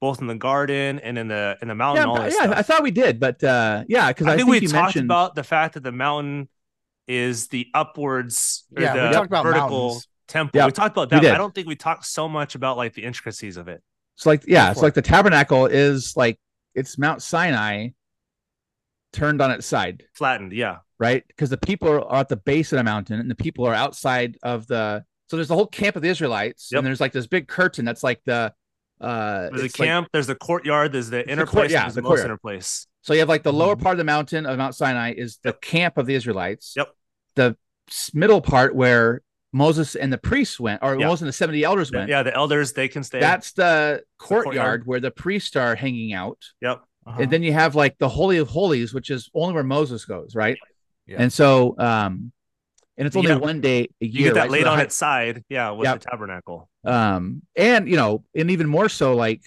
both in the garden and in the in the mountain. Yeah, yeah stuff. I thought we did, but uh, yeah, because I, I, think, we talked mentioned... about the fact that the mountain is the upwards. Yeah, the we talked about vertical mountains. temple. Yeah, we talked about that. I don't think we talked so much about like the intricacies of it. So like yeah, it's so like the tabernacle is like it's Mount Sinai turned on its side, flattened. Yeah, right. Because the people are at the base of the mountain, and the people are outside of the so there's the whole camp of the Israelites, yep. and there's like this big curtain that's like the uh there's a camp, like, there's the courtyard, there's the inner the court, place, yeah, the, the most inner place. So you have like the lower mm-hmm. part of the mountain of Mount Sinai is the yep. camp of the Israelites. Yep. The middle part where Moses and the priests went, or yep. Moses and the 70 elders went. Yeah, the elders they can stay. That's the courtyard, the courtyard. where the priests are hanging out. Yep. Uh-huh. And then you have like the Holy of Holies, which is only where Moses goes, right? Yeah. And so um and it's only one day a year. You get that right? laid so on high... its side, yeah, with yep. the tabernacle. Um, and you know, and even more so, like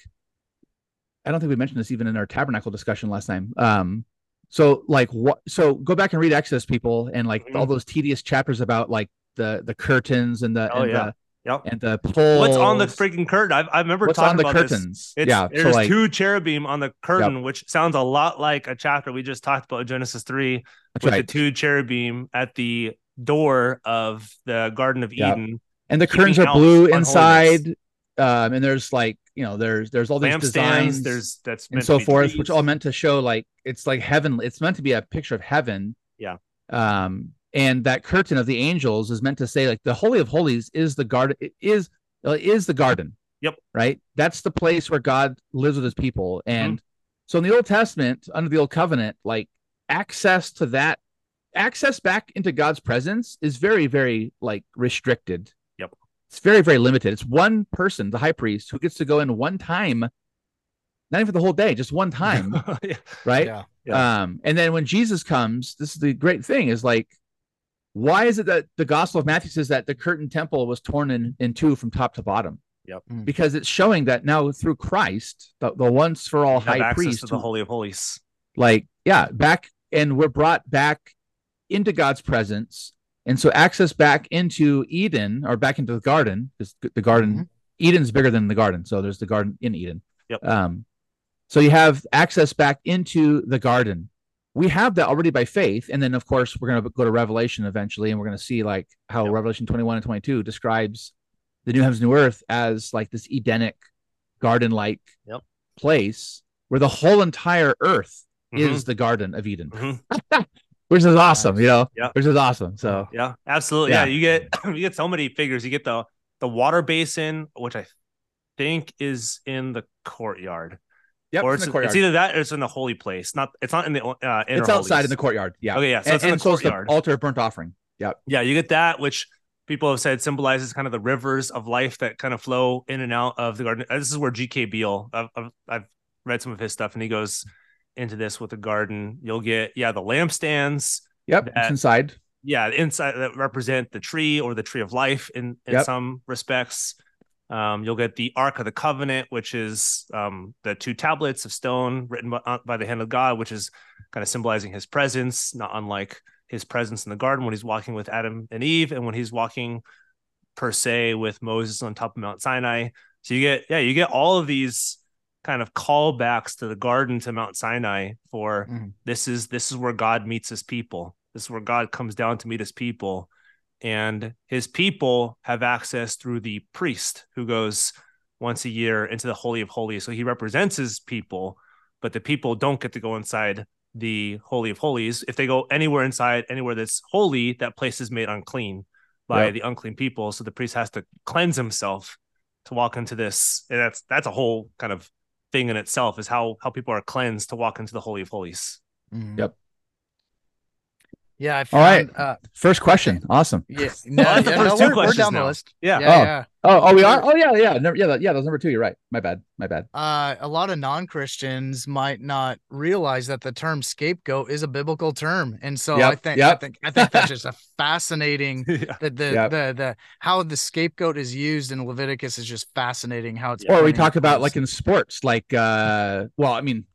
I don't think we mentioned this even in our tabernacle discussion last time. Um, so like what? So go back and read Exodus, people, and like mm-hmm. all those tedious chapters about like the the curtains and the oh and yeah. The, Yep. And the poles. What's on the freaking curtain? I, I remember What's talking on the about curtains. This. yeah. There's so like, two cherubim on the curtain, yep. which sounds a lot like a chapter we just talked about Genesis 3 That's with right. the two cherubim at the door of the Garden of yep. Eden. And the curtains are blue inside. Um, and there's like, you know, there's there's all these Lamp designs, stands, there's that's and so forth, trees. which all meant to show like it's like heaven. It's meant to be a picture of heaven. Yeah. Um, and that curtain of the angels is meant to say like the holy of holies is the garden is is the garden. Yep. Right. That's the place where God lives with his people. And mm-hmm. so in the Old Testament, under the Old Covenant, like access to that access back into God's presence is very, very like restricted. Yep. It's very, very limited. It's one person, the high priest, who gets to go in one time, not even for the whole day, just one [laughs] time. yeah. Right. Yeah. yeah. Um, and then when Jesus comes, this is the great thing is like, why is it that the Gospel of Matthew says that the curtain temple was torn in, in two from top to bottom? Yep. Mm. Because it's showing that now through Christ, the, the once for all high priest, to the Holy of Holies. Like, yeah, back and we're brought back into God's presence. And so access back into Eden or back into the garden, because the garden, mm-hmm. Eden's bigger than the garden. So there's the garden in Eden. Yep. Um, so you have access back into the garden. We have that already by faith. And then of course we're gonna go to Revelation eventually, and we're gonna see like how yep. Revelation 21 and 22 describes the new heavens, new earth as like this Edenic garden-like yep. place where the whole entire earth mm-hmm. is the Garden of Eden. Mm-hmm. [laughs] which is awesome, you know. Yeah, which is awesome. So yeah, absolutely. Yeah. yeah, you get [clears throat] you get so many figures. You get the the water basin, which I think is in the courtyard. Yep, or it's, it's, it's, either that or it's in the holy place. Not it's not in the uh, it's outside in the courtyard. Yeah. Okay. Yeah. So and, it's in the courtyard. The altar of burnt offering. Yeah. Yeah. You get that, which people have said symbolizes kind of the rivers of life that kind of flow in and out of the garden. This is where G.K. Beale. I've, I've, I've read some of his stuff, and he goes into this with the garden. You'll get yeah the lampstands Yep, that, inside. Yeah, inside that represent the tree or the tree of life in in yep. some respects. Um, you'll get the Ark of the Covenant, which is um, the two tablets of stone written by, uh, by, the hand of God, which is kind of symbolizing his presence, not unlike his presence in the garden when he's walking with Adam and Eve, and when he's walking per se with Moses on top of Mount Sinai. So you get yeah, you get all of these kind of callbacks to the garden to Mount Sinai for mm-hmm. this is this is where God meets his people. This is where God comes down to meet his people. And his people have access through the priest who goes once a year into the Holy of Holies. So he represents his people, but the people don't get to go inside the Holy of Holies. If they go anywhere inside, anywhere that's holy, that place is made unclean by yep. the unclean people. So the priest has to cleanse himself to walk into this. And that's that's a whole kind of thing in itself is how how people are cleansed to walk into the holy of holies. Mm-hmm. Yep. Yeah. I found, All right. Uh, first question. Awesome. Yeah. [laughs] No, yeah, no, we're, we're, down now. the list. Yeah. yeah, oh. yeah. Oh, oh, we are. Oh, yeah, yeah, no, yeah, yeah. That's number two. You're right. My bad. My bad. Uh, a lot of non Christians might not realize that the term scapegoat is a biblical term, and so yep, I think yep. I think I think that's just a [laughs] fascinating [laughs] yeah. the the, yep. the the how the scapegoat is used in Leviticus is just fascinating. How it's or we talk about like in sports, like uh, well, I mean,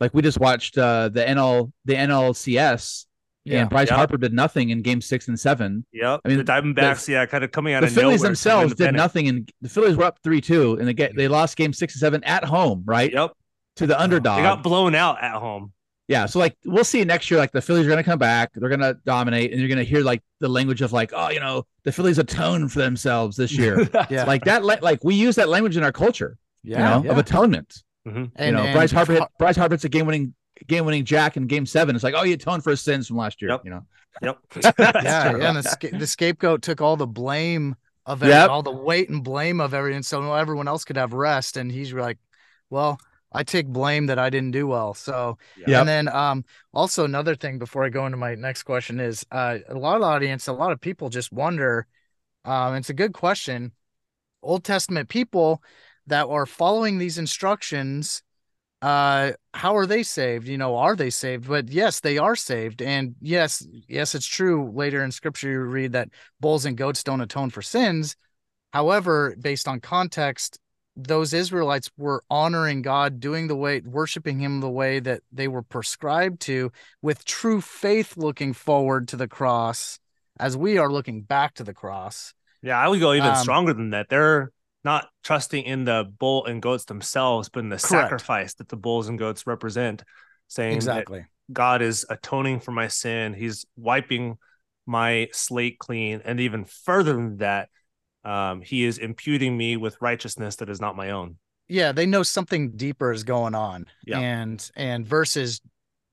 like we just watched uh the NL the NLCS yeah. And Bryce yep. Harper did nothing in game six and seven. Yep. I mean, the Diamondbacks, the, yeah, kind of coming out of the of Phillies themselves did nothing. And the Phillies were up 3 2, and they get they lost game six and seven at home, right? Yep. To the underdog. They got blown out at home. Yeah. So, like, we'll see next year. Like, the Phillies are going to come back. They're going to dominate, and you're going to hear, like, the language of, like, oh, you know, the Phillies atone for themselves this year. [laughs] yeah. Like, that, like, we use that language in our culture, yeah, you know, yeah. of atonement. Mm-hmm. And, you know, and Bryce Harper hit, Bryce Harper's a game winning game winning jack in game seven. It's like, oh, you atoned for his sins from last year. Yep. You know. Yep. [laughs] yeah, yeah. And the, the, scapegoat took all the blame of it, yep. all the weight and blame of everything, so everyone else could have rest. And he's like, well. I take blame that I didn't do well. So, yeah. and then um, also another thing before I go into my next question is uh, a lot of the audience, a lot of people just wonder. Um, it's a good question. Old Testament people that are following these instructions uh how are they saved? You know are they saved? But yes they are saved. And yes yes it's true later in scripture you read that bulls and goats don't atone for sins. However based on context those israelites were honoring god doing the way worshiping him the way that they were prescribed to with true faith looking forward to the cross as we are looking back to the cross. Yeah i would go even um, stronger than that. They're not trusting in the bull and goats themselves, but in the Correct. sacrifice that the bulls and goats represent, saying exactly God is atoning for my sin. He's wiping my slate clean, and even further than that, um, He is imputing me with righteousness that is not my own. Yeah, they know something deeper is going on, yeah. and and versus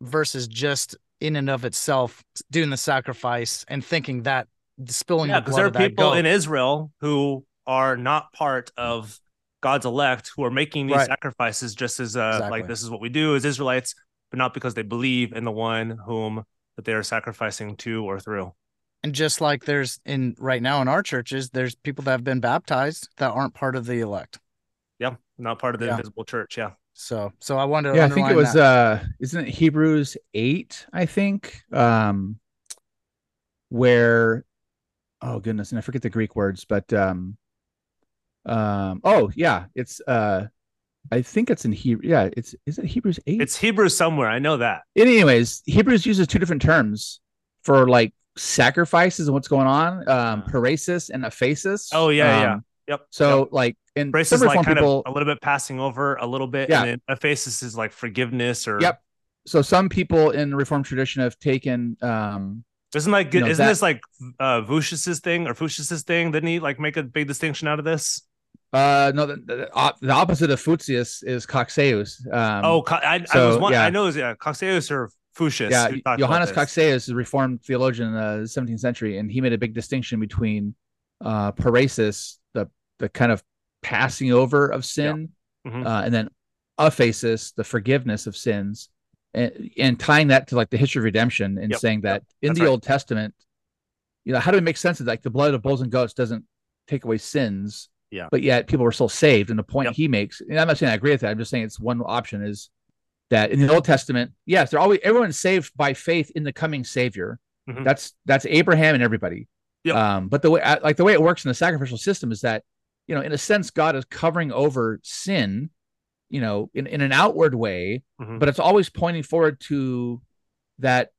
versus just in and of itself doing the sacrifice and thinking that spilling yeah, because there are people in Israel who are not part of God's elect who are making these right. sacrifices just as uh, exactly. like this is what we do as Israelites, but not because they believe in the one whom that they are sacrificing to or through. And just like there's in right now in our churches, there's people that have been baptized that aren't part of the elect. Yeah, not part of the yeah. invisible church. Yeah. So, so I wanted. Yeah, I think it was. That. uh Isn't it Hebrews eight? I think. Um, where, oh goodness, and I forget the Greek words, but um, um, oh yeah, it's uh, I think it's in Hebrew. Yeah, it's is it Hebrews eight? It's Hebrew somewhere. I know that. Anyways, Hebrews uses two different terms for like sacrifices and what's going on. Um, paresis and aphesis. Oh yeah, um, yeah. Yep. So yep. like in some like kind people, of a little bit passing over a little bit. Yeah. And then aphesis is like forgiveness or. Yep. So some people in the Reformed tradition have taken um isn't like you know, isn't that, this like uh Voetius's thing or Fuchs's thing? Didn't he like make a big distinction out of this? Uh, no, the, the, the opposite of Voetius is Cocceius. Um, oh, I, so, I was one, yeah. I know, yeah, Cocceius or Voetius. Yeah, Johannes Cocceius is a Reformed theologian in the 17th century, and he made a big distinction between uh, paresis, the the kind of passing over of sin, yeah. mm-hmm. uh, and then aphesis, the forgiveness of sins, and, and tying that to like the history of redemption, and yep. saying that yep. in That's the right. Old Testament, you know, how do we make sense of like the blood of bulls and goats doesn't take away sins? Yeah. But yet people were still saved. And the point yep. he makes, and I'm not saying I agree with that. I'm just saying it's one option is that in the Old Testament, yes, they're always everyone's saved by faith in the coming Savior. Mm-hmm. That's that's Abraham and everybody. Yep. Um, but the way like the way it works in the sacrificial system is that, you know, in a sense, God is covering over sin, you know, in, in an outward way, mm-hmm. but it's always pointing forward to that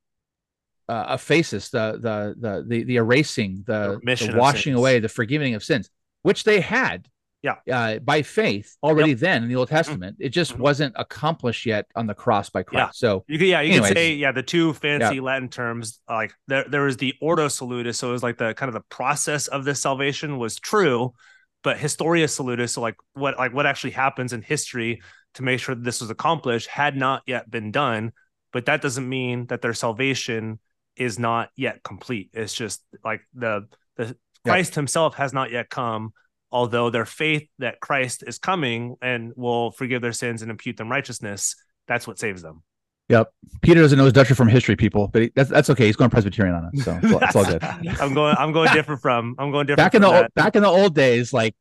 uh, aphesis, the the the the, the erasing, the, the, the washing away, the forgiving of sins which they had. Yeah. Uh, by faith already yep. then in the Old mm-hmm. Testament. It just mm-hmm. wasn't accomplished yet on the cross by Christ. Yeah. So you could, yeah, you anyways. could say, yeah, the two fancy yeah. Latin terms, like there, there was the ordo salutis. So it was like the kind of the process of this salvation was true, but historia salutis. So like what, like what actually happens in history to make sure that this was accomplished had not yet been done. But that doesn't mean that their salvation is not yet complete. It's just like the, the Christ himself has not yet come although their faith that Christ is coming and will forgive their sins and impute them righteousness, that's what saves them. Yep. Peter doesn't know his Dutch from history, people, but he, that's that's okay. He's going Presbyterian on us, so it's all, it's all good. [laughs] I'm going. I'm going different from. I'm going different. Back in the old, back in the old days, like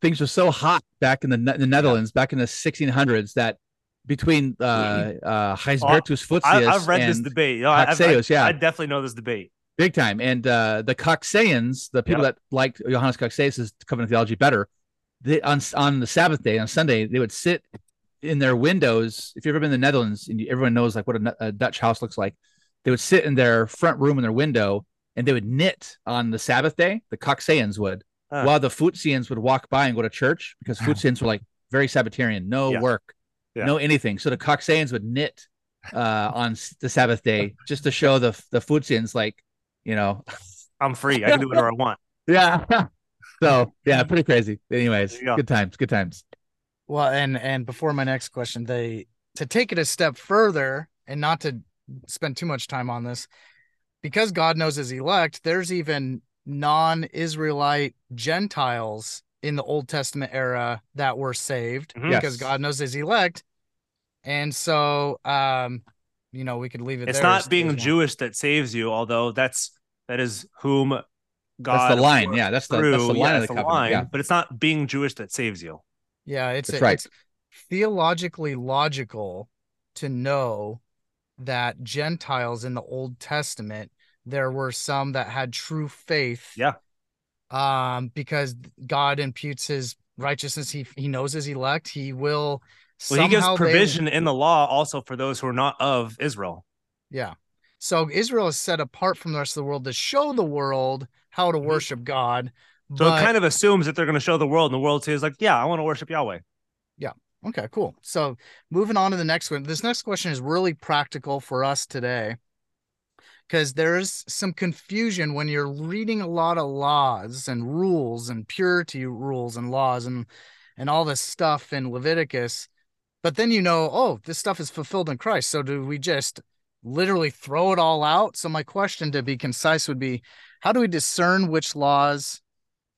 things were so hot back in the, the Netherlands, yeah. back in the 1600s, that between uh uh Gisbertus oh, I, have read this debate. You know, I've, I've, yeah, I definitely know this debate big time. And uh, the Cocceians, the people yep. that liked Johannes Cocceius' covenant theology better, they, on on the Sabbath day on Sunday they would sit in their windows. If you've ever been in the Netherlands, and everyone knows like what a, a Dutch house looks like, they would sit in their front room in their window and they would knit on the Sabbath day. The Cocceians would, huh. while the Voetians would walk by and go to church because Voetians were like very Sabbatarian, no yeah. work, yeah. no anything. So the Cocceians would knit uh, on the Sabbath day just to show the the Voetians like you know, I'm free. I can do whatever I want. [laughs] Yeah. [laughs] So yeah, pretty crazy. Anyways, go. good times. Good times. Well, and and before my next question, they to take it a step further and not to spend too much time on this, because God knows his elect, there's even non-Israelite Gentiles in the Old Testament era that were saved mm-hmm. because yes. God knows his elect. And so um you know, we could leave it. It's not being Jewish that saves you, although that's that is whom God. That's the line. Yeah, that's the, that's the line yeah, of the, the line. Yeah. But it's not being Jewish that saves you. Yeah, it's, a, right. it's theologically logical to know that Gentiles in the Old Testament there were some that had true faith. Yeah. Um, because God imputes his righteousness. He he knows his elect. He will well, he gives provision they... in the law also for those who are not of Israel. Yeah. So Israel is set apart from the rest of the world to show the world how to mm-hmm. worship God. So but... it kind of assumes that they're going to show the world, and the world says, like, yeah, I want to worship Yahweh. Yeah. Okay, cool. So moving on to the next one. This next question is really practical for us today because there's some confusion when you're reading a lot of laws and rules and purity rules and laws and and all this stuff in Leviticus but then you know, oh, this stuff is fulfilled in Christ. So do we just literally throw it all out? So my question to be concise would be how do we discern which laws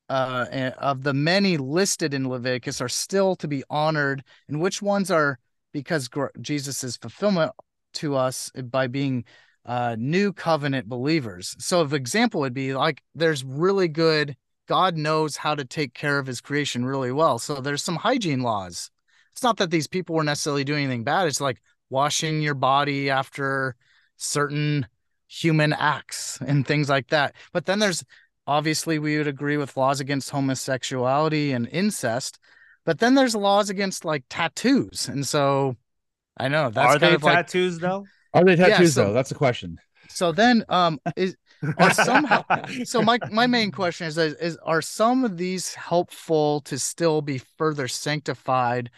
uh, of the many listed in Leviticus are still to be honored and which ones are because Jesus' fulfillment to us by being uh, new covenant believers. So, an example would be like there's really good, God knows how to take care of his creation really well. So, there's some hygiene laws it's not that these people were necessarily doing anything bad. It's like washing your body after certain human acts and things like that. But then there's obviously we would agree with laws against homosexuality and incest. But then there's laws against like tattoos. And so I know that's are they tattoos like, though? Are they tattoos yeah, so, though? That's a question. So then um is [laughs] are somehow so my my main question is, is is are some of these helpful to still be further sanctified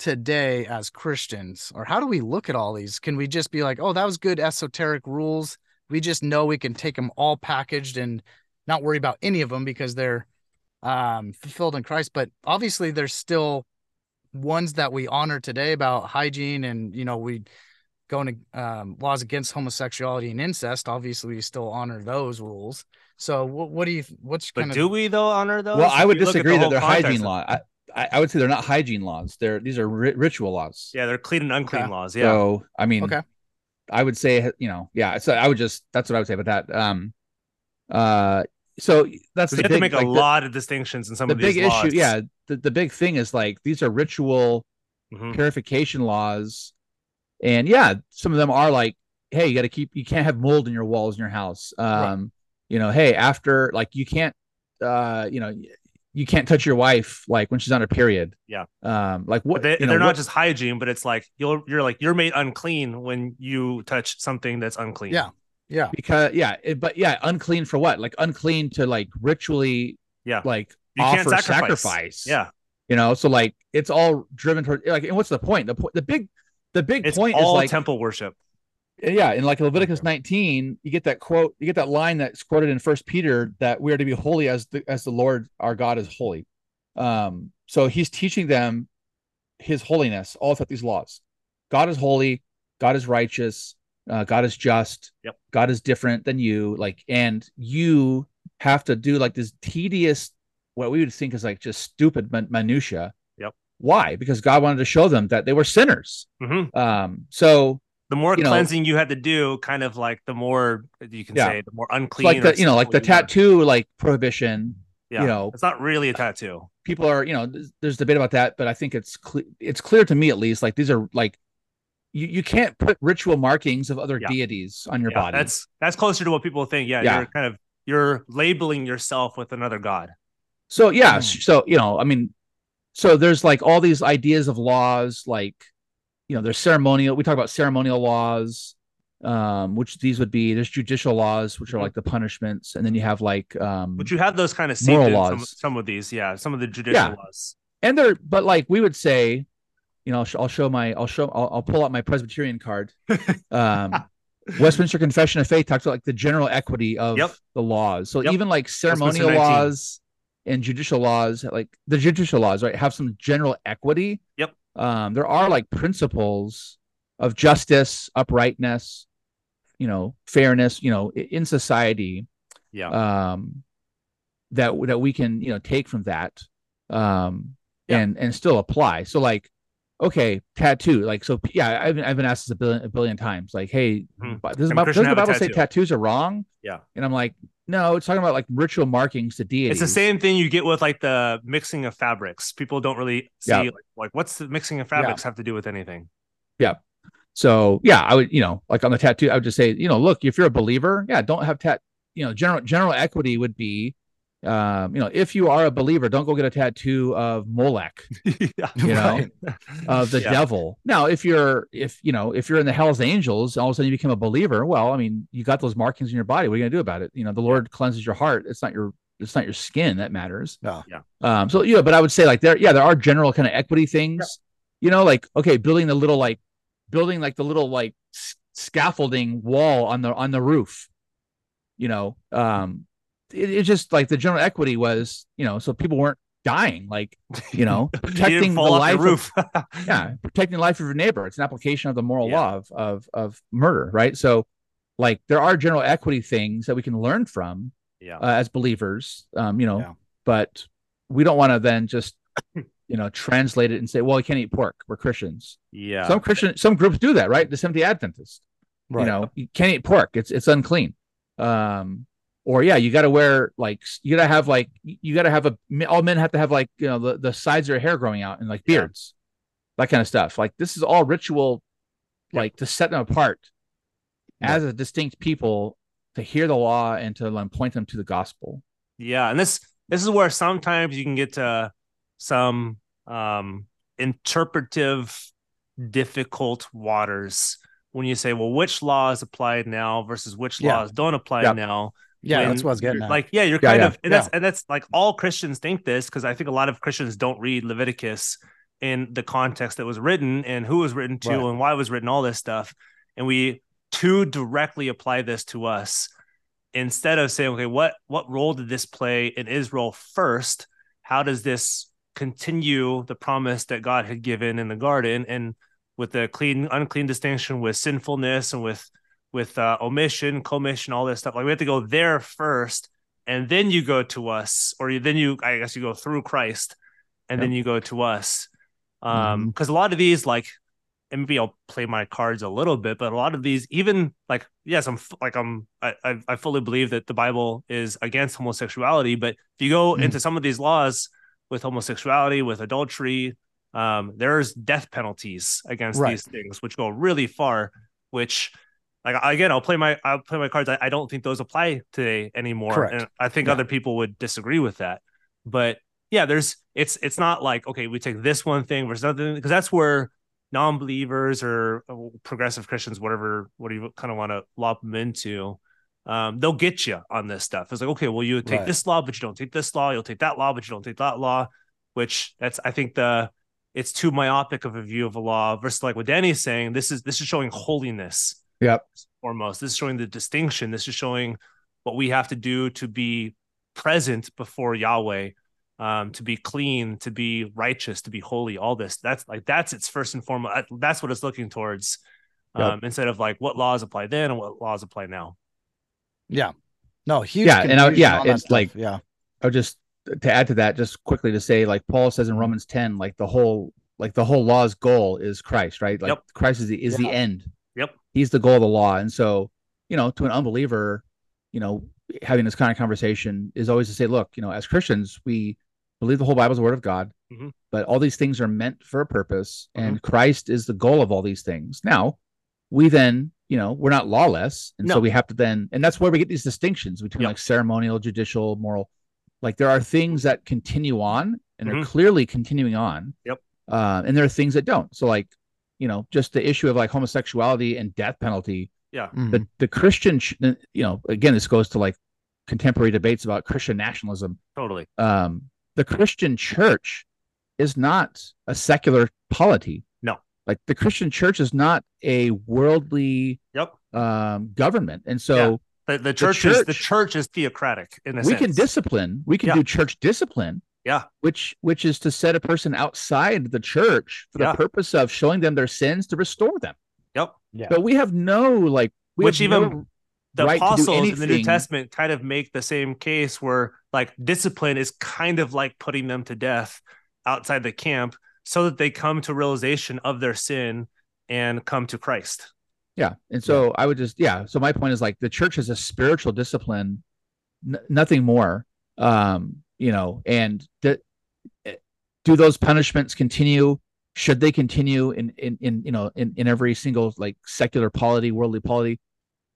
today as Christians? Or how do we look at all these? Can we just be like, oh, that was good esoteric rules? We just know we can take them all packaged and not worry about any of them because they're um, fulfilled in Christ. But obviously, there's still ones that we honor today about hygiene and, you know, we going to um, laws against homosexuality and incest. Obviously, we still honor those rules. So, what, what do you? What's but kind do we though honor those? Well, I would disagree the that they're hygiene law. I, I, I, would say they're not hygiene laws. They're these are ri- ritual laws. Yeah, they're clean and unclean okay. laws. Yeah. So I mean, okay. I would say you know, yeah. So I would just that's what I would say about that. Um, uh, so that's the you have big, to make like, a the, lot of distinctions in some the of big these issue. Yeah, the, the big thing is like these are ritual mm-hmm. purification laws, and yeah, some of them are like, hey, you got to keep you can't have mold in your walls in your house. Um, right. you know, hey, after like you can't uh, you know, you can't touch your wife like when she's on her period. Yeah. Um, like what they, are not what, just hygiene, but it's like you're you're like you're made unclean when you touch something that's unclean. Yeah. Yeah. Because yeah, it, but yeah, unclean for what? Like unclean to like ritually yeah like you offer sacrifice. sacrifice. Yeah. You know, so like it's all driven toward like, and what's the point? The point, the big, the big it's point all is like temple worship. Yeah in like leviticus 19 you get that quote you get that line that's quoted in first peter that we are to be holy as the as the lord our god is holy um so he's teaching them his holiness all throughout these laws god is holy god is righteous uh, god is just Yep. god is different than you like and you have to do like this tedious what we would think is like just stupid min- minutia Yep. why because god wanted to show them that they were sinners Mhm. um so The more You know- cleansing you had to do, kind of like the more you can Yeah. say, the more unclean. like the you know like the were. tattoo like prohibition Yeah. you know- it's not really a tattoo. people are you know there's, debate about that but i think it's it's clear to me at least like these are like you, you can't put ritual markings of other Yeah. deities on your Yeah, body That's that's closer to what people think. Yeah, Yeah. you're kind of you're labeling yourself with another god. so yeah Mm. so you know i mean so there's like all these ideas of laws like you know there's ceremonial we talk about ceremonial laws um which these would be there's judicial laws which are Mhm. like the punishments and then you have like um But you have those kind of Moral in some, laws. some of these. Yeah, some of the judicial Yeah. laws. and they're but like we would say you know I'll, I'll show my i'll show I'll, I'll pull out my presbyterian card [laughs] um westminster confession of faith talks about like the general equity of Yep. the laws so Yep. even like ceremonial laws and judicial laws like the judicial laws right have some general equity Yep. Um there are like principles of justice uprightness you know fairness you know in society Yeah. um that that we can you know take from that um Yeah. and and still apply so like okay tattoo like so yeah i've, been- I've been asked this a billion, a billion times like hey Mhm. but does, the Bible, Christian doesn't the have a say tattoos are wrong Yeah. and i'm like no it's talking about like ritual markings to deities It's the same thing you get with like the mixing of fabrics. People don't really see Yeah. like, like what's the mixing of fabrics have to do with anything. Yeah. So yeah i would you know like on the tattoo i would just say you know look if you're a believer yeah don't have tat you know general general equity would be um you know if you are a believer don't go get a tattoo of molech [laughs] yeah. you know Right. of the Yeah. devil. Now, if you're if you know if you're in the Hell's Angels, all of a sudden you become a believer. Well, I mean, you got those markings in your body. What are you gonna do about it? You know, the Lord cleanses your heart. It's not your it's not your skin that matters. Yeah. Yeah. Um. So yeah, but I would say like there, yeah, there are general kind of equity things. You know, like okay, building the little like building like the little like s- scaffolding wall on the on the roof. You know, um, it, it's just like the general equity was you know so people weren't dying like you know [laughs] protecting the life the of [laughs] [laughs] yeah protecting the life of your neighbor it's an application of the moral Yeah. law of, of of murder right so like there are general equity things that we can learn from yeah. uh, as believers um you know Yeah. but we don't want to then just [coughs] you know translate it and say well you can't eat pork we're christians yeah. some christian some groups do that right the seventh day adventist Right. you know you can't eat pork it's it's unclean um or yeah you got to wear like you got to have like you got to have a all men have to have like you know the, the sides of their hair growing out and like Yeah. beards that kind of stuff like this is all ritual like to set them apart Yeah. as a distinct people to hear the law and to like, point them to the gospel Yeah, and this this is where sometimes you can get to some um interpretive difficult waters when you say, well, which law is applied now versus which Yeah. laws don't apply Yeah. now. Yeah, that's what I was getting at. Like, yeah, you're Yeah, kind yeah, of and that's and that's like all Christians think this because I think a lot of Christians don't read Leviticus in the context that was written and who was written to Right. and why it was written, all this stuff. And we too directly apply this to us instead of saying, okay, what what role did this play in Israel first? How does this continue the promise that God had given in the garden and with the clean unclean distinction with sinfulness and with with uh, omission, commission, all this stuff. Like we have to go there first, and then you go to us, or you, then you, I guess, you go through Christ, and then you go to us. Um, because a lot of these, like, and maybe I'll play my cards a little bit, but a lot of these, even like, yes, I'm like, I'm, I, I, fully believe that the Bible is against homosexuality, but if you go Mm. into some of these laws with homosexuality, with adultery, um, there's death penalties against Right. these things, which go really far, which like again, I'll play my I'll play my cards. I, I don't think those apply today anymore. Correct. And I think Yeah. other people would disagree with that. But yeah, there's it's it's not like okay, we take this one thing versus another because that's where non-believers or uh, progressive Christians, whatever what do you kind of want to lob them into, um, they'll get you on this stuff. It's like, okay, well, you take Right. this law, but you don't take this law, you'll take that law, but you don't take that law, which that's I think the it's too myopic of a view of a law versus like what Danny's saying. This is this is showing holiness. Yep. Foremost, this is showing the distinction. This is showing what we have to do to be present before Yahweh, um, to be clean, to be righteous, to be holy. All this. That's like that's its first and foremost. That's what it's looking towards. Um, yep. instead of like what laws apply then and what laws apply now. Yeah. No, huge. Yeah, and I, yeah, it's stuff. like yeah. I will just to add to that, just quickly to say, like Paul says in Romans 10, like the whole like the whole law's goal is Christ, right? Like yep. Christ is the is yeah. the end. Yep. He's the goal of the law. And so, you know, to an unbeliever, you know, having this kind of conversation is always to say, look, you know, as Christians, we believe the whole Bible is the word of God, mm-hmm. but all these things are meant for a purpose, mm-hmm. and Christ is the goal of all these things. Now, we then, you know, we're not lawless, and no. so we have to then, and that's where we get these distinctions between yep. like ceremonial, judicial, moral like there are things that continue on and mm-hmm. are clearly continuing on. Yep. Uh, and there are things that don't. So like, you know, just the issue of like homosexuality and death penalty. Yeah. Mm-hmm. The the Christian, you know, again, this goes to like contemporary debates about Christian nationalism. Totally. Um, the Christian church is not a secular polity. No. Like the Christian church is not a worldly yep. um, government. And so the, the church, the church is the church is theocratic in a sense. we sense. can discipline. We can yeah. do church discipline. Yeah. Which which is to set a person outside the church for yeah. the purpose of showing them their sins to restore them. Yep. Yeah. But we have no like which even no the right apostles in the New Testament kind of make the same case where like discipline is kind of like putting them to death outside the camp so that they come to realization of their sin and come to Christ. Yeah. And so yeah. I would just, yeah. So my point is like the church is a spiritual discipline, n- nothing more. Um, you know, and do those punishments continue? Should they continue in, in, in, you know, in, in every single like secular polity, worldly polity?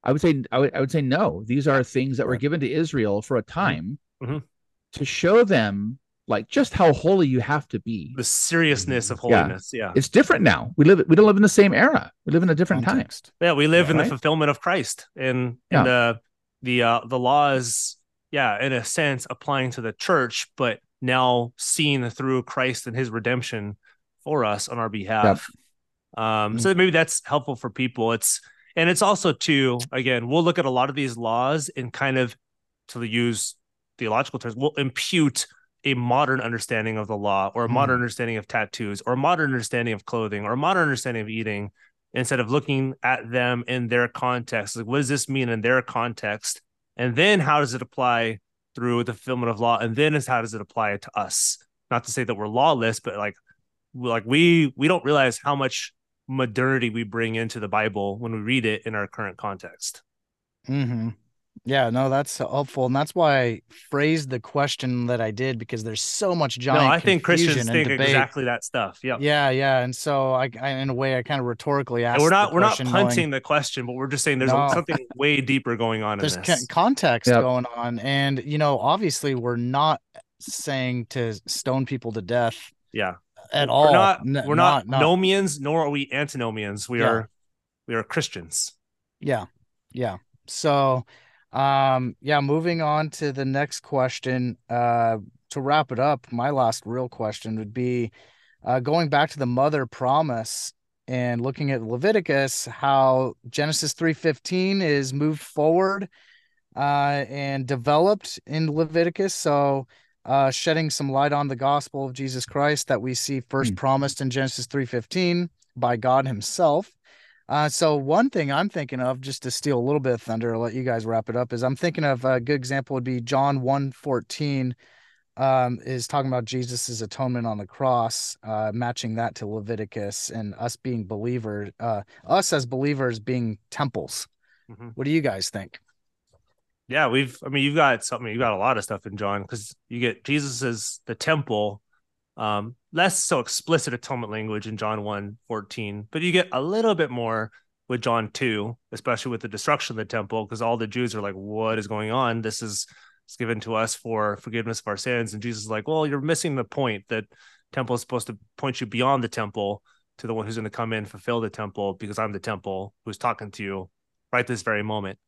I would say, I would, I would say no. These are things that were given to Israel for a mm-hmm. time mm-hmm. to show them like just how holy you have to be the seriousness of holiness yeah. yeah. it's different now we live we don't live in the same era we live in a different Context. time yeah we live yeah, in right? the fulfillment of christ and, yeah. and the the uh the laws yeah in a sense applying to the church but now seen through christ and his redemption for us on our behalf yep. um mm-hmm. so maybe that's helpful for people it's and it's also too again we'll look at a lot of these laws and kind of to use theological terms we'll impute a modern understanding of the law or a modern mm. understanding of tattoos or a modern understanding of clothing or a modern understanding of eating instead of looking at them in their context like what does this mean in their context and then how does it apply through the fulfillment of law? And then is how does it apply to us? Not to say that we're lawless but like like we we don't realize how much modernity we bring into the bible when we read it in our current context. Mm-hmm. Yeah, no, that's helpful, and that's why I phrased the question that I did because there's so much giant. No, I think Christians think debate. exactly that stuff. Yeah, yeah, yeah, and so I, I in a way, I kind of rhetorically asked. And we're not we're not punting knowing, the question, but we're just saying there's no. something way deeper going on. There's in this. context yep. going on, and you know, obviously, we're not saying to stone people to death. Yeah, at all. We're not. N- we're not, not nomians, nor are we antinomians. We yeah. are we are Christians. Yeah, yeah. So um, yeah, moving on to the next question. Uh, to wrap it up, my last real question would be uh, going back to the mother promise and looking at Leviticus, how Genesis 3:15 is moved forward uh, and developed in Leviticus. So, uh, shedding some light on the gospel of Jesus Christ that we see first mm. promised in Genesis 3:15 by God Himself. Uh, so one thing I'm thinking of, just to steal a little bit of thunder, I'll let you guys wrap it up, is I'm thinking of a good example would be John 114 um, is talking about Jesus's atonement on the cross, uh, matching that to Leviticus and us being believers, uh, us as believers being temples. Mm-hmm. What do you guys think? Yeah, we've, I mean, you've got something, you've got a lot of stuff in John because you get Jesus as the temple um, less so explicit atonement language in John 1 14, but you get a little bit more with John 2, especially with the destruction of the temple, because all the Jews are like, What is going on? This is given to us for forgiveness of our sins. And Jesus is like, Well, you're missing the point that temple is supposed to point you beyond the temple to the one who's going to come in, fulfill the temple, because I'm the temple who's talking to you right this very moment.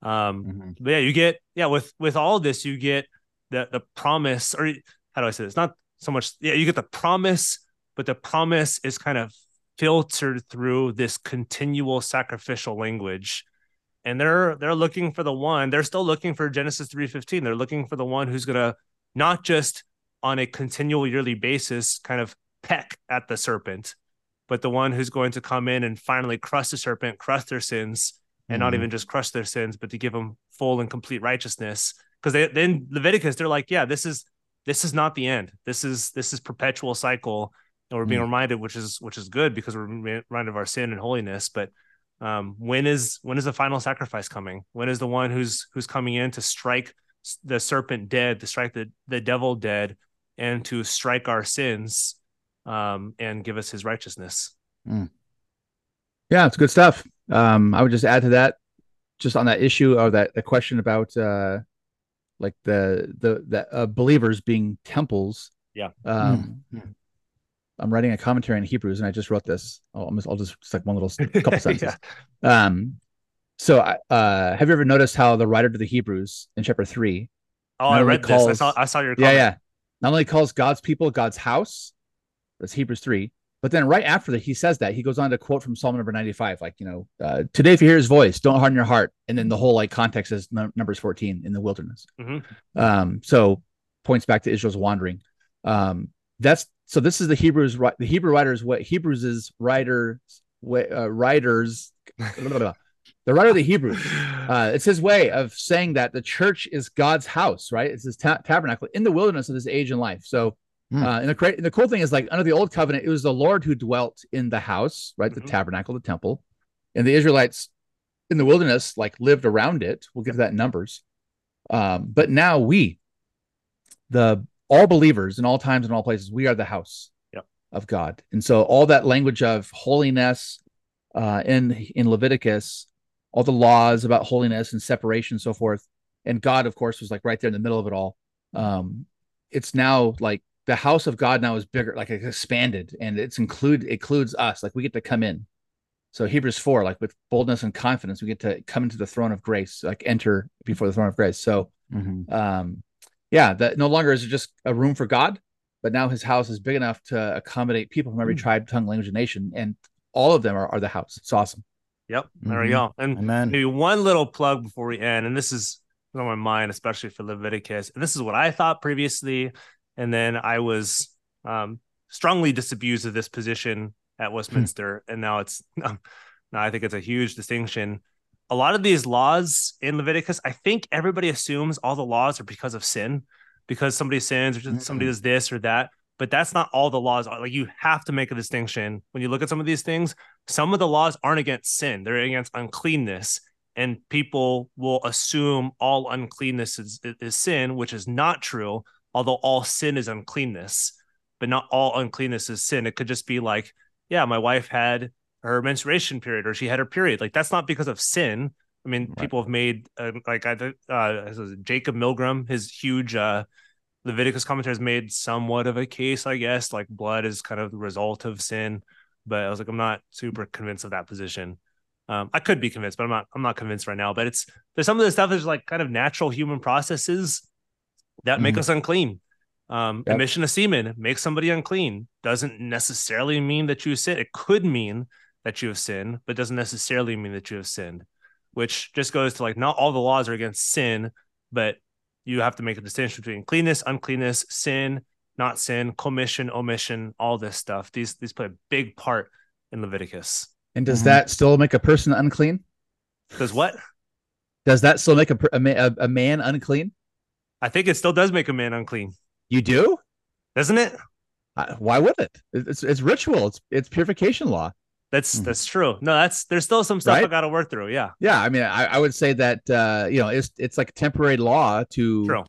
Um, mm-hmm. but yeah, you get yeah, with with all this, you get the the promise, or how do I say this? Not so much. Yeah, you get the promise, but the promise is kind of filtered through this continual sacrificial language and they're they're looking for the one they're still looking for genesis 3.15 they're looking for the one who's going to not just on a continual yearly basis kind of peck at the serpent but the one who's going to come in and finally crush the serpent crush their sins and mm-hmm. not even just crush their sins but to give them full and complete righteousness because they then leviticus they're like yeah this is this is not the end this is this is perpetual cycle and we're being mm. reminded which is which is good because we're reminded of our sin and holiness but um, when is when is the final sacrifice coming when is the one who's who's coming in to strike the serpent dead to strike the, the devil dead and to strike our sins um, and give us his righteousness mm. yeah it's good stuff um, i would just add to that just on that issue of that the question about uh, like the the the uh, believers being temples yeah um, mm. I'm writing a commentary in Hebrews, and I just wrote this. I'll, I'll just, just like one little [laughs] couple sentences. yeah. Um, so, uh, have you ever noticed how the writer to the Hebrews in chapter three? Oh, I read calls, this. I saw, I saw your. Comment. Yeah, yeah. Not only calls God's people God's house, that's Hebrews three, but then right after that, he says that he goes on to quote from Psalm number 95, like, you know, uh, today, if you hear his voice, don't harden your heart. And then the whole like context is n- numbers 14 in the wilderness. Mm-hmm. Um, so points back to Israel's wandering. Um, that's so this is the Hebrews the Hebrew writers what Hebrews is writer uh, writers [laughs] the writer of the Hebrews uh, it's his way of saying that the church is God's house right it's his ta- tabernacle in the wilderness of his age and life so mm. uh, and the and the cool thing is like under the old covenant it was the Lord who dwelt in the house right mm-hmm. the tabernacle the temple and the Israelites in the wilderness like lived around it we'll give that in numbers um, but now we the all believers in all times and all places, we are the house yep. of God. And so all that language of holiness uh, in in Leviticus, all the laws about holiness and separation and so forth, and God, of course, was like right there in the middle of it all. Um, it's now like the house of God now is bigger, like it's expanded, and it's include includes us. Like we get to come in. So Hebrews four, like with boldness and confidence, we get to come into the throne of grace, like enter before the throne of grace. So, mm-hmm. um, yeah, that no longer is it just a room for God, but now his house is big enough to accommodate people from every mm. tribe, tongue, language, and nation, and all of them are, are the house. It's awesome. Yep, there mm-hmm. we go. And Amen. maybe one little plug before we end, and this is on my mind, especially for Leviticus. And this is what I thought previously, and then I was um, strongly disabused of this position at hmm. Westminster, and now it's [laughs] now I think it's a huge distinction a lot of these laws in Leviticus, I think everybody assumes all the laws are because of sin, because somebody sins or mm-hmm. somebody does this or that. But that's not all the laws are. Like you have to make a distinction when you look at some of these things. Some of the laws aren't against sin; they're against uncleanness, and people will assume all uncleanness is, is sin, which is not true. Although all sin is uncleanness, but not all uncleanness is sin. It could just be like, yeah, my wife had her menstruation period or she had her period. Like that's not because of sin. I mean, right. people have made uh, like I uh, Jacob Milgrom, his huge uh, Leviticus commentary has made somewhat of a case, I guess. Like blood is kind of the result of sin, but I was like, I'm not super convinced of that position. Um, I could be convinced, but I'm not. I'm not convinced right now. But it's there's some of the stuff that's like kind of natural human processes that make mm-hmm. us unclean. Um, yep. Emission of semen makes somebody unclean. Doesn't necessarily mean that you sin. It could mean that you have sinned, but doesn't necessarily mean that you have sinned, which just goes to like not all the laws are against sin, but you have to make a distinction between cleanness, uncleanness, sin, not sin, commission, omission, all this stuff. These these play a big part in Leviticus. And does mm-hmm. that still make a person unclean? Does what? Does that still make a, a, a man unclean? I think it still does make a man unclean. You do, doesn't it? Uh, why would it? It's it's ritual. It's it's purification law. That's mm-hmm. that's true. No, that's there's still some stuff right? I got to work through. Yeah. Yeah, I mean, I, I would say that uh, you know it's it's like a temporary law to true.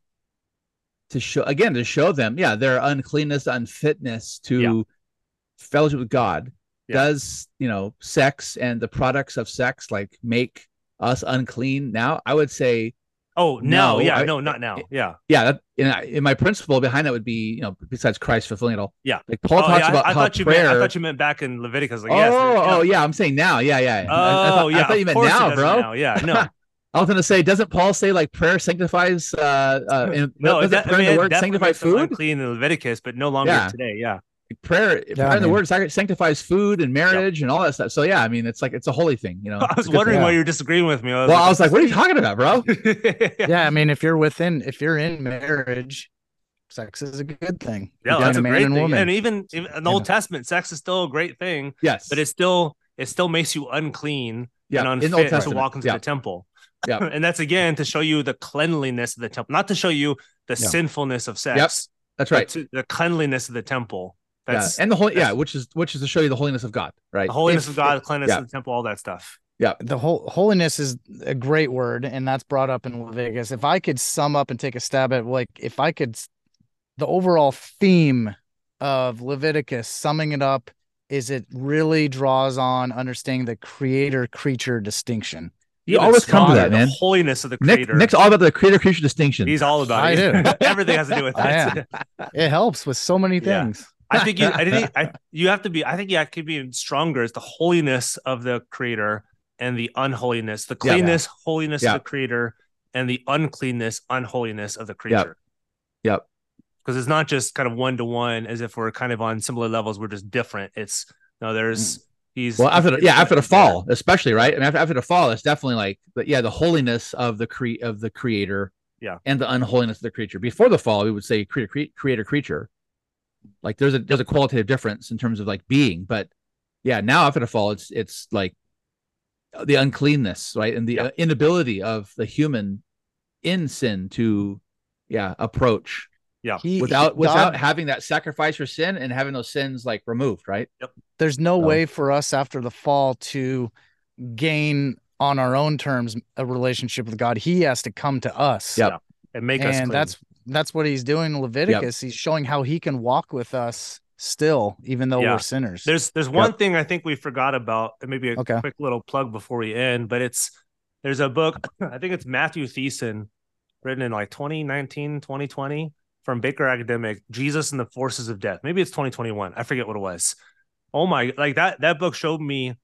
to show again to show them, yeah, their uncleanness, unfitness to yeah. fellowship with God. Yeah. Does you know sex and the products of sex like make us unclean? Now, I would say Oh no, no yeah, I, no, not now. Yeah, yeah. That, in, in my principle behind that would be, you know, besides Christ fulfilling it all. Yeah, like Paul oh, talks yeah, about I, I how prayer. Meant, I thought you meant back in Leviticus. Like, oh, yes, oh, yeah. I'm saying now. Yeah, yeah. Oh, I, I thought, yeah. I thought you meant now, bro. Now. Yeah, no. [laughs] I was going to say, doesn't Paul say like prayer sanctifies? Uh, uh, [laughs] in, no, that, I mean, the word sanctify food? Unclean in Leviticus, but no longer yeah. today. Yeah, prayer, yeah, prayer in the word sanctifies food and marriage yep. and all that stuff. So yeah, I mean, it's like it's a holy thing, you know. [laughs] I was wondering why you're disagreeing with me. I well, like, I was like, what are you talking about, bro? [laughs] yeah, I mean, if you're within, if you're in marriage, sex is a good thing. Yeah, that's a, a great and thing. Woman. And even, even in the Old Testament, sex is still a great thing. Yes, but it still it still makes you unclean yeah. and unfit to walk into yeah. the temple. Yeah, [laughs] and that's again to show you the cleanliness of the temple, not to show you the yeah. sinfulness of sex. Yep. That's right. the cleanliness of the temple. That's yeah. and the whole yeah, which is which is to show you the holiness of God, right? The holiness if, of God, cleanliness yeah. of the temple, all that stuff. Yeah. The whole holiness is a great word, and that's brought up in Leviticus. If I could sum up and take a stab at like if I could the overall theme of Leviticus, summing it up, is it really draws on understanding the creator creature distinction. You always come to that, man. holiness of the creator. Nick, Nick's all about the creator creature distinction. He's all about I it. do. [laughs] Everything has to do with [laughs] that. it helps with so many things. I think you, I think [laughs] I, you have to be. I think you have to be stronger. Is the holiness of the Creator and the unholiness, the cleanness, yeah, yeah. holiness yeah. of the Creator, and the uncleanness, unholiness of the creature. Yep. yep. Because it's not just kind of one to one, as if we're kind of on similar levels. We're just different. It's no, there's. Mm. He's well after the, yeah after the fall especially right I mean after, after the fall it's definitely like but yeah the holiness of the cre of the creator yeah and the unholiness of the creature before the fall we would say creator creator creature like there's a there's a qualitative difference in terms of like being, but yeah, now after the fall, it's it's like the uncleanness, right, and the yeah. Uh, inability of the human in sin to yeah approach yeah. He, without without having that sacrifice for sin and having those sins like removed right? Yep. There's no so. way for us after the fall to gain on our own terms a relationship with god. He has to come to us. Yep. yeah. And make and us and that's that's what he's doing in Leviticus. Yep. He's showing how he can walk with us still, even though yeah. we're sinners. There's there's one yep. thing I think we forgot about, maybe a okay. quick little plug before we end, but it's there's a book, [clears throat] I think it's Matthew Thiessen, written in like 2019, 2020 from Baker Academic, Jesus and the Forces of Death. Maybe it's 2021. I forget what it was. Oh my, like that that book showed me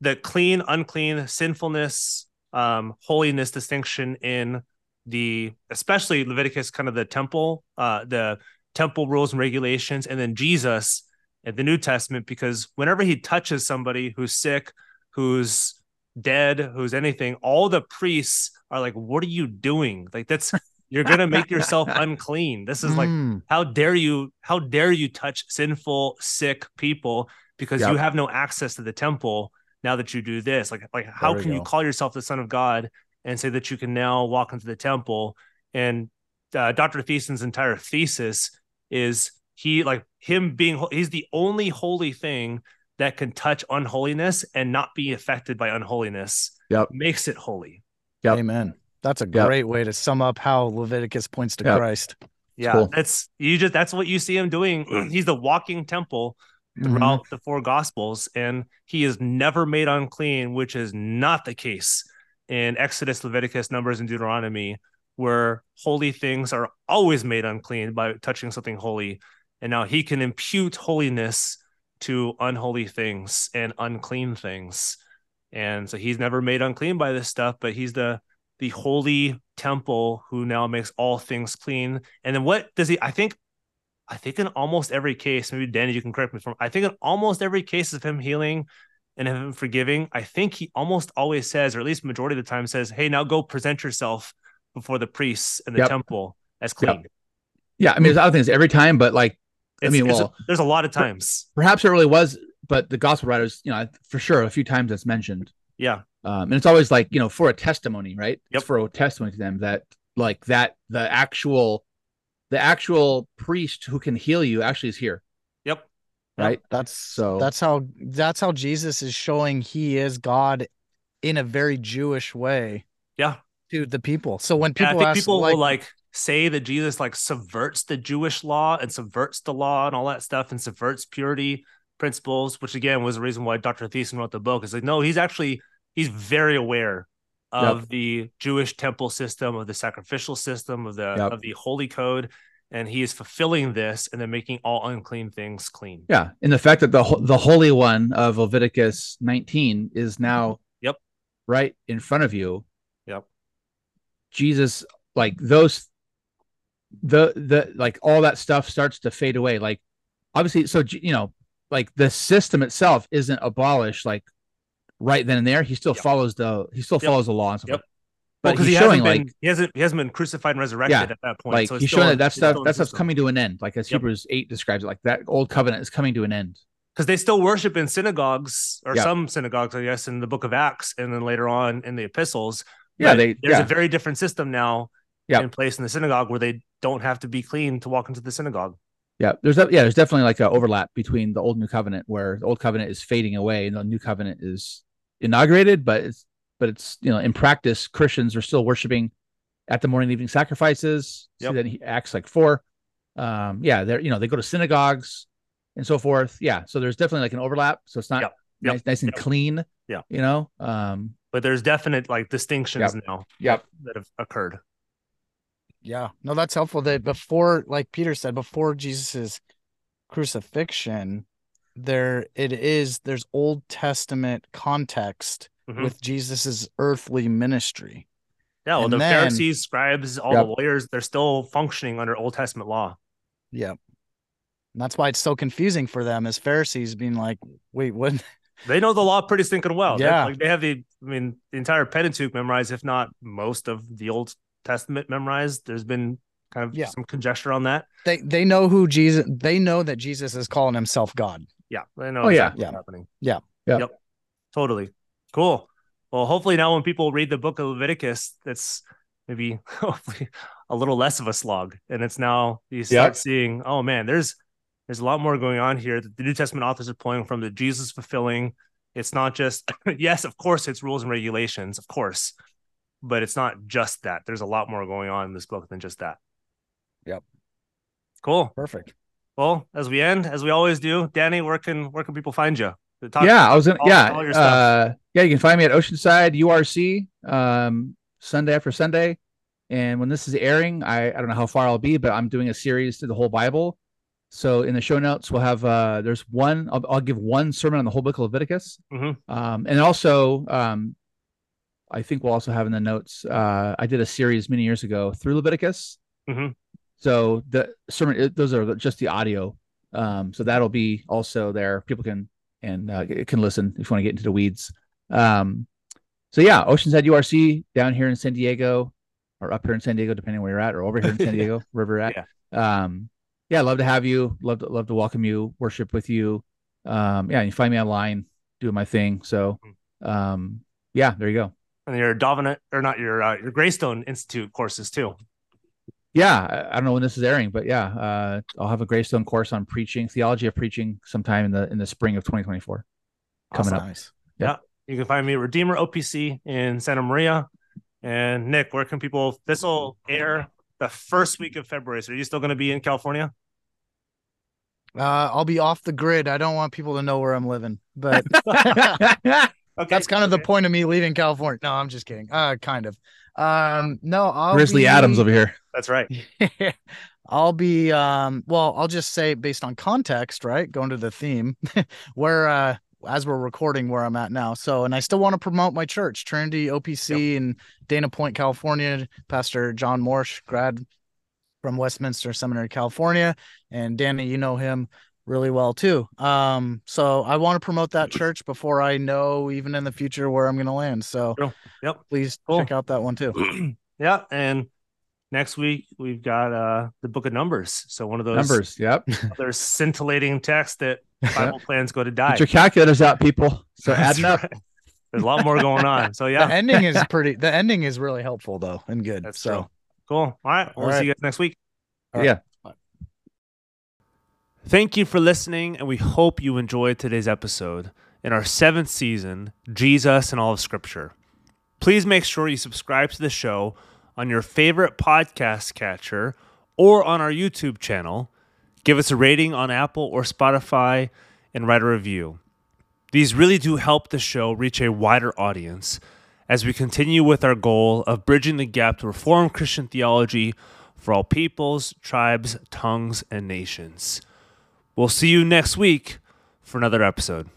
the clean, unclean, sinfulness, um, holiness distinction in the especially Leviticus, kind of the temple, uh, the temple rules and regulations, and then Jesus at the New Testament, because whenever he touches somebody who's sick, who's dead, who's anything, all the priests are like, "What are you doing? Like that's." [laughs] You're gonna make yourself unclean. This is like, mm. how dare you? How dare you touch sinful, sick people because yep. you have no access to the temple now that you do this? Like, like how can you call yourself the son of God and say that you can now walk into the temple. And uh, Dr. Thiessen's entire thesis is he like him being he's the only holy thing that can touch unholiness and not be affected by unholiness. Yep. Makes it holy. Yep. Amen. That's a great yep. way to sum up how Leviticus points to yep. Christ. Yeah, cool. that's you just that's what you see him doing. [clears throat] He's the walking temple throughout mm-hmm. the four gospels, and he is never made unclean, which is not the case in Exodus, Leviticus, Numbers, and Deuteronomy, where holy things are always made unclean by touching something holy. And now he can impute holiness to unholy things and unclean things. And so he's never made unclean by this stuff, but he's the the holy temple who now makes all things clean. And then what does he I think I think in almost every case, maybe Danny, you can correct me from I think in almost every case of him healing and him forgiving, I think he almost always says, or at least majority of the time says, Hey, now go present yourself before the priests in the yep. temple as clean. Yep. Yeah. I mean, there's other things every time, but like, it's, I mean, well, a, there's a lot of times. Perhaps it really was, but the gospel writers, you know, for sure, a few times that's mentioned. Yeah. Um, and it's always like, you know, for a testimony, right? Yep. It's for a testimony to them that, like, that the actual, the actual priest who can heal you actually is here right? That's so that's how that's how jesus is showing he is god in a very jewish way yeah. to the people. So when people yeah, ask, people like, will like say that jesus like subverts the jewish law and subverts the law and all that stuff and subverts purity principles which again was the reason why dr thiessen wrote the book. Is like no he's actually he's very aware of yep. the jewish temple system of the sacrificial system of the yep. of the holy code and he is fulfilling this and then making all unclean things clean. Yeah, and the fact that the the holy one of Leviticus 19 is now yep right in front of you. Yep. Jesus, like those, the the like all that stuff starts to fade away. Like obviously, so you know, like the system itself isn't abolished like right then and there. He still yep. follows the he still yep. follows the law and stuff. Yep. But well, he's he showing been, like he hasn't he hasn't been crucified and resurrected yeah, at that point. Like so he's showing that that stuff that stuff's coming to an end. Like as Hebrews eight describes it, like that old covenant is coming to an end because they still worship in synagogues or some synagogues, I guess, in the book of Acts, and then later on in the epistles. Yeah, they, there's yeah. a very different system now in place in the synagogue where they don't have to be clean to walk into the synagogue. Yeah, there's a, yeah, there's definitely like an overlap between the old new covenant where the old covenant is fading away and the new covenant is inaugurated, but it's but it's you know in practice Christians are still worshiping at the morning evening sacrifices. Yep. See that he acts like four. Um, yeah, they're you know they go to synagogues and so forth. Yeah. So there's definitely like an overlap. So it's not yep. Yep. Nice, nice, and yep. clean. Yeah. You know, um, but there's definite like distinctions now. Yep. That have occurred. Yeah. No, that's helpful that before, like Peter said, before Jesus's crucifixion, there it is, there's Old Testament context mm-hmm. with Jesus's earthly ministry. Yeah, well, and the then, Pharisees, scribes, all yep. the lawyers, they're still functioning under Old Testament law. Yep. And that's why it's so confusing for them as Pharisees being like, wait, what? [laughs] They know the law pretty stinking well. Yeah. Like they have the, I mean, the entire Pentateuch memorized, if not most of the Old Testament memorized. There's been kind of yeah. some conjecture on that. They they know who Jesus. They know that Jesus is calling himself God. Yeah, they know. Oh yeah, yeah, happening. Yeah, yeah, yep, totally. Cool. Well, hopefully now when people read the book of Leviticus, that's maybe [laughs] hopefully a little less of a slog, and it's now you start yep. seeing, oh man, there's there's a lot more going on here that the New Testament authors are pulling from the Jesus fulfilling. It's not just, [laughs] yes, of course, it's rules and regulations, of course, but it's not just that. There's a lot more going on in this book than just that. Yep. Cool. Perfect. Well, as we end, as we always do, Danny, where can where can people find you? yeah, I was in. All, yeah, all uh, yeah, you can find me at Oceanside URC um, Sunday after Sunday, and when this is airing, I I don't know how far I'll be, but I'm doing a series to the whole Bible. So in the show notes, we'll have uh, there's one. I'll, I'll give one sermon on the whole book of Leviticus, mm-hmm. um, and also um, I think we'll also have in the notes. Uh, I did a series many years ago through Leviticus. Mm-hmm. So the sermon, those are just the audio. Um, so that'll be also there. People can and uh, can listen if you want to get into the weeds. Um, so yeah, Oceanside URC down here in San Diego, or up here in San Diego, depending where you're at, or over here in San [laughs] Diego, wherever you're at. Yeah. Um, yeah, love to have you. Love to love to welcome you, worship with you. Um, yeah, you find me online doing my thing. So, mm-hmm. um, yeah, there you go. And your Davenant or not your uh, your Greystone Institute courses too. Yeah, I, I, don't know when this is airing, but yeah, uh, I'll have a Greystone course on preaching, theology of preaching, sometime in the in the spring of 2024. Coming awesome. up. Nice. Yep. Yeah, you can find me at Redeemer OPC in Santa Maria. And Nick, where can people? This will air the first week of February. So are you still going to be in California? Uh, I'll be off the grid. I don't want people to know where I'm living, but [laughs] [laughs] okay. that's kind of okay. the point of me leaving California. No, I'm just kidding. Uh, kind of. Um, no, I'll Grizzly be... Adams over here. That's right. [laughs] I'll be um well, I'll just say based on context, right? Going to the theme where uh as we're recording where I'm at now. So, and I still want to promote my church, Trinity OPC yep. in Dana Point, California. Pastor John Morsch, grad from Westminster Seminary, California, and Danny, you know him really well too. Um, so I want to promote that [clears throat] church before I know even in the future where I'm going to land. So, yep, please cool. check out that one too. [clears throat] yeah, and next week we've got uh the book of numbers so one of those numbers yep [laughs] there's scintillating text that bible plans go to die. Get your calculators out people. So adding up. there's a lot more going on. So yeah. The ending is pretty the ending is really helpful though and good That's so. true. cool. All right. We'll all see you guys next week. Yeah. Thank you for listening and we hope you enjoyed today's episode in our seventh season jesus and all of scripture. Please make sure you subscribe to the show on your favorite podcast catcher or on our YouTube channel. Give us a rating on Apple or Spotify and write a review. These really do help the show reach a wider audience as we continue with our goal of bridging the gap to reform Christian theology for all peoples, tribes, tongues, and nations. We'll see you next week for another episode.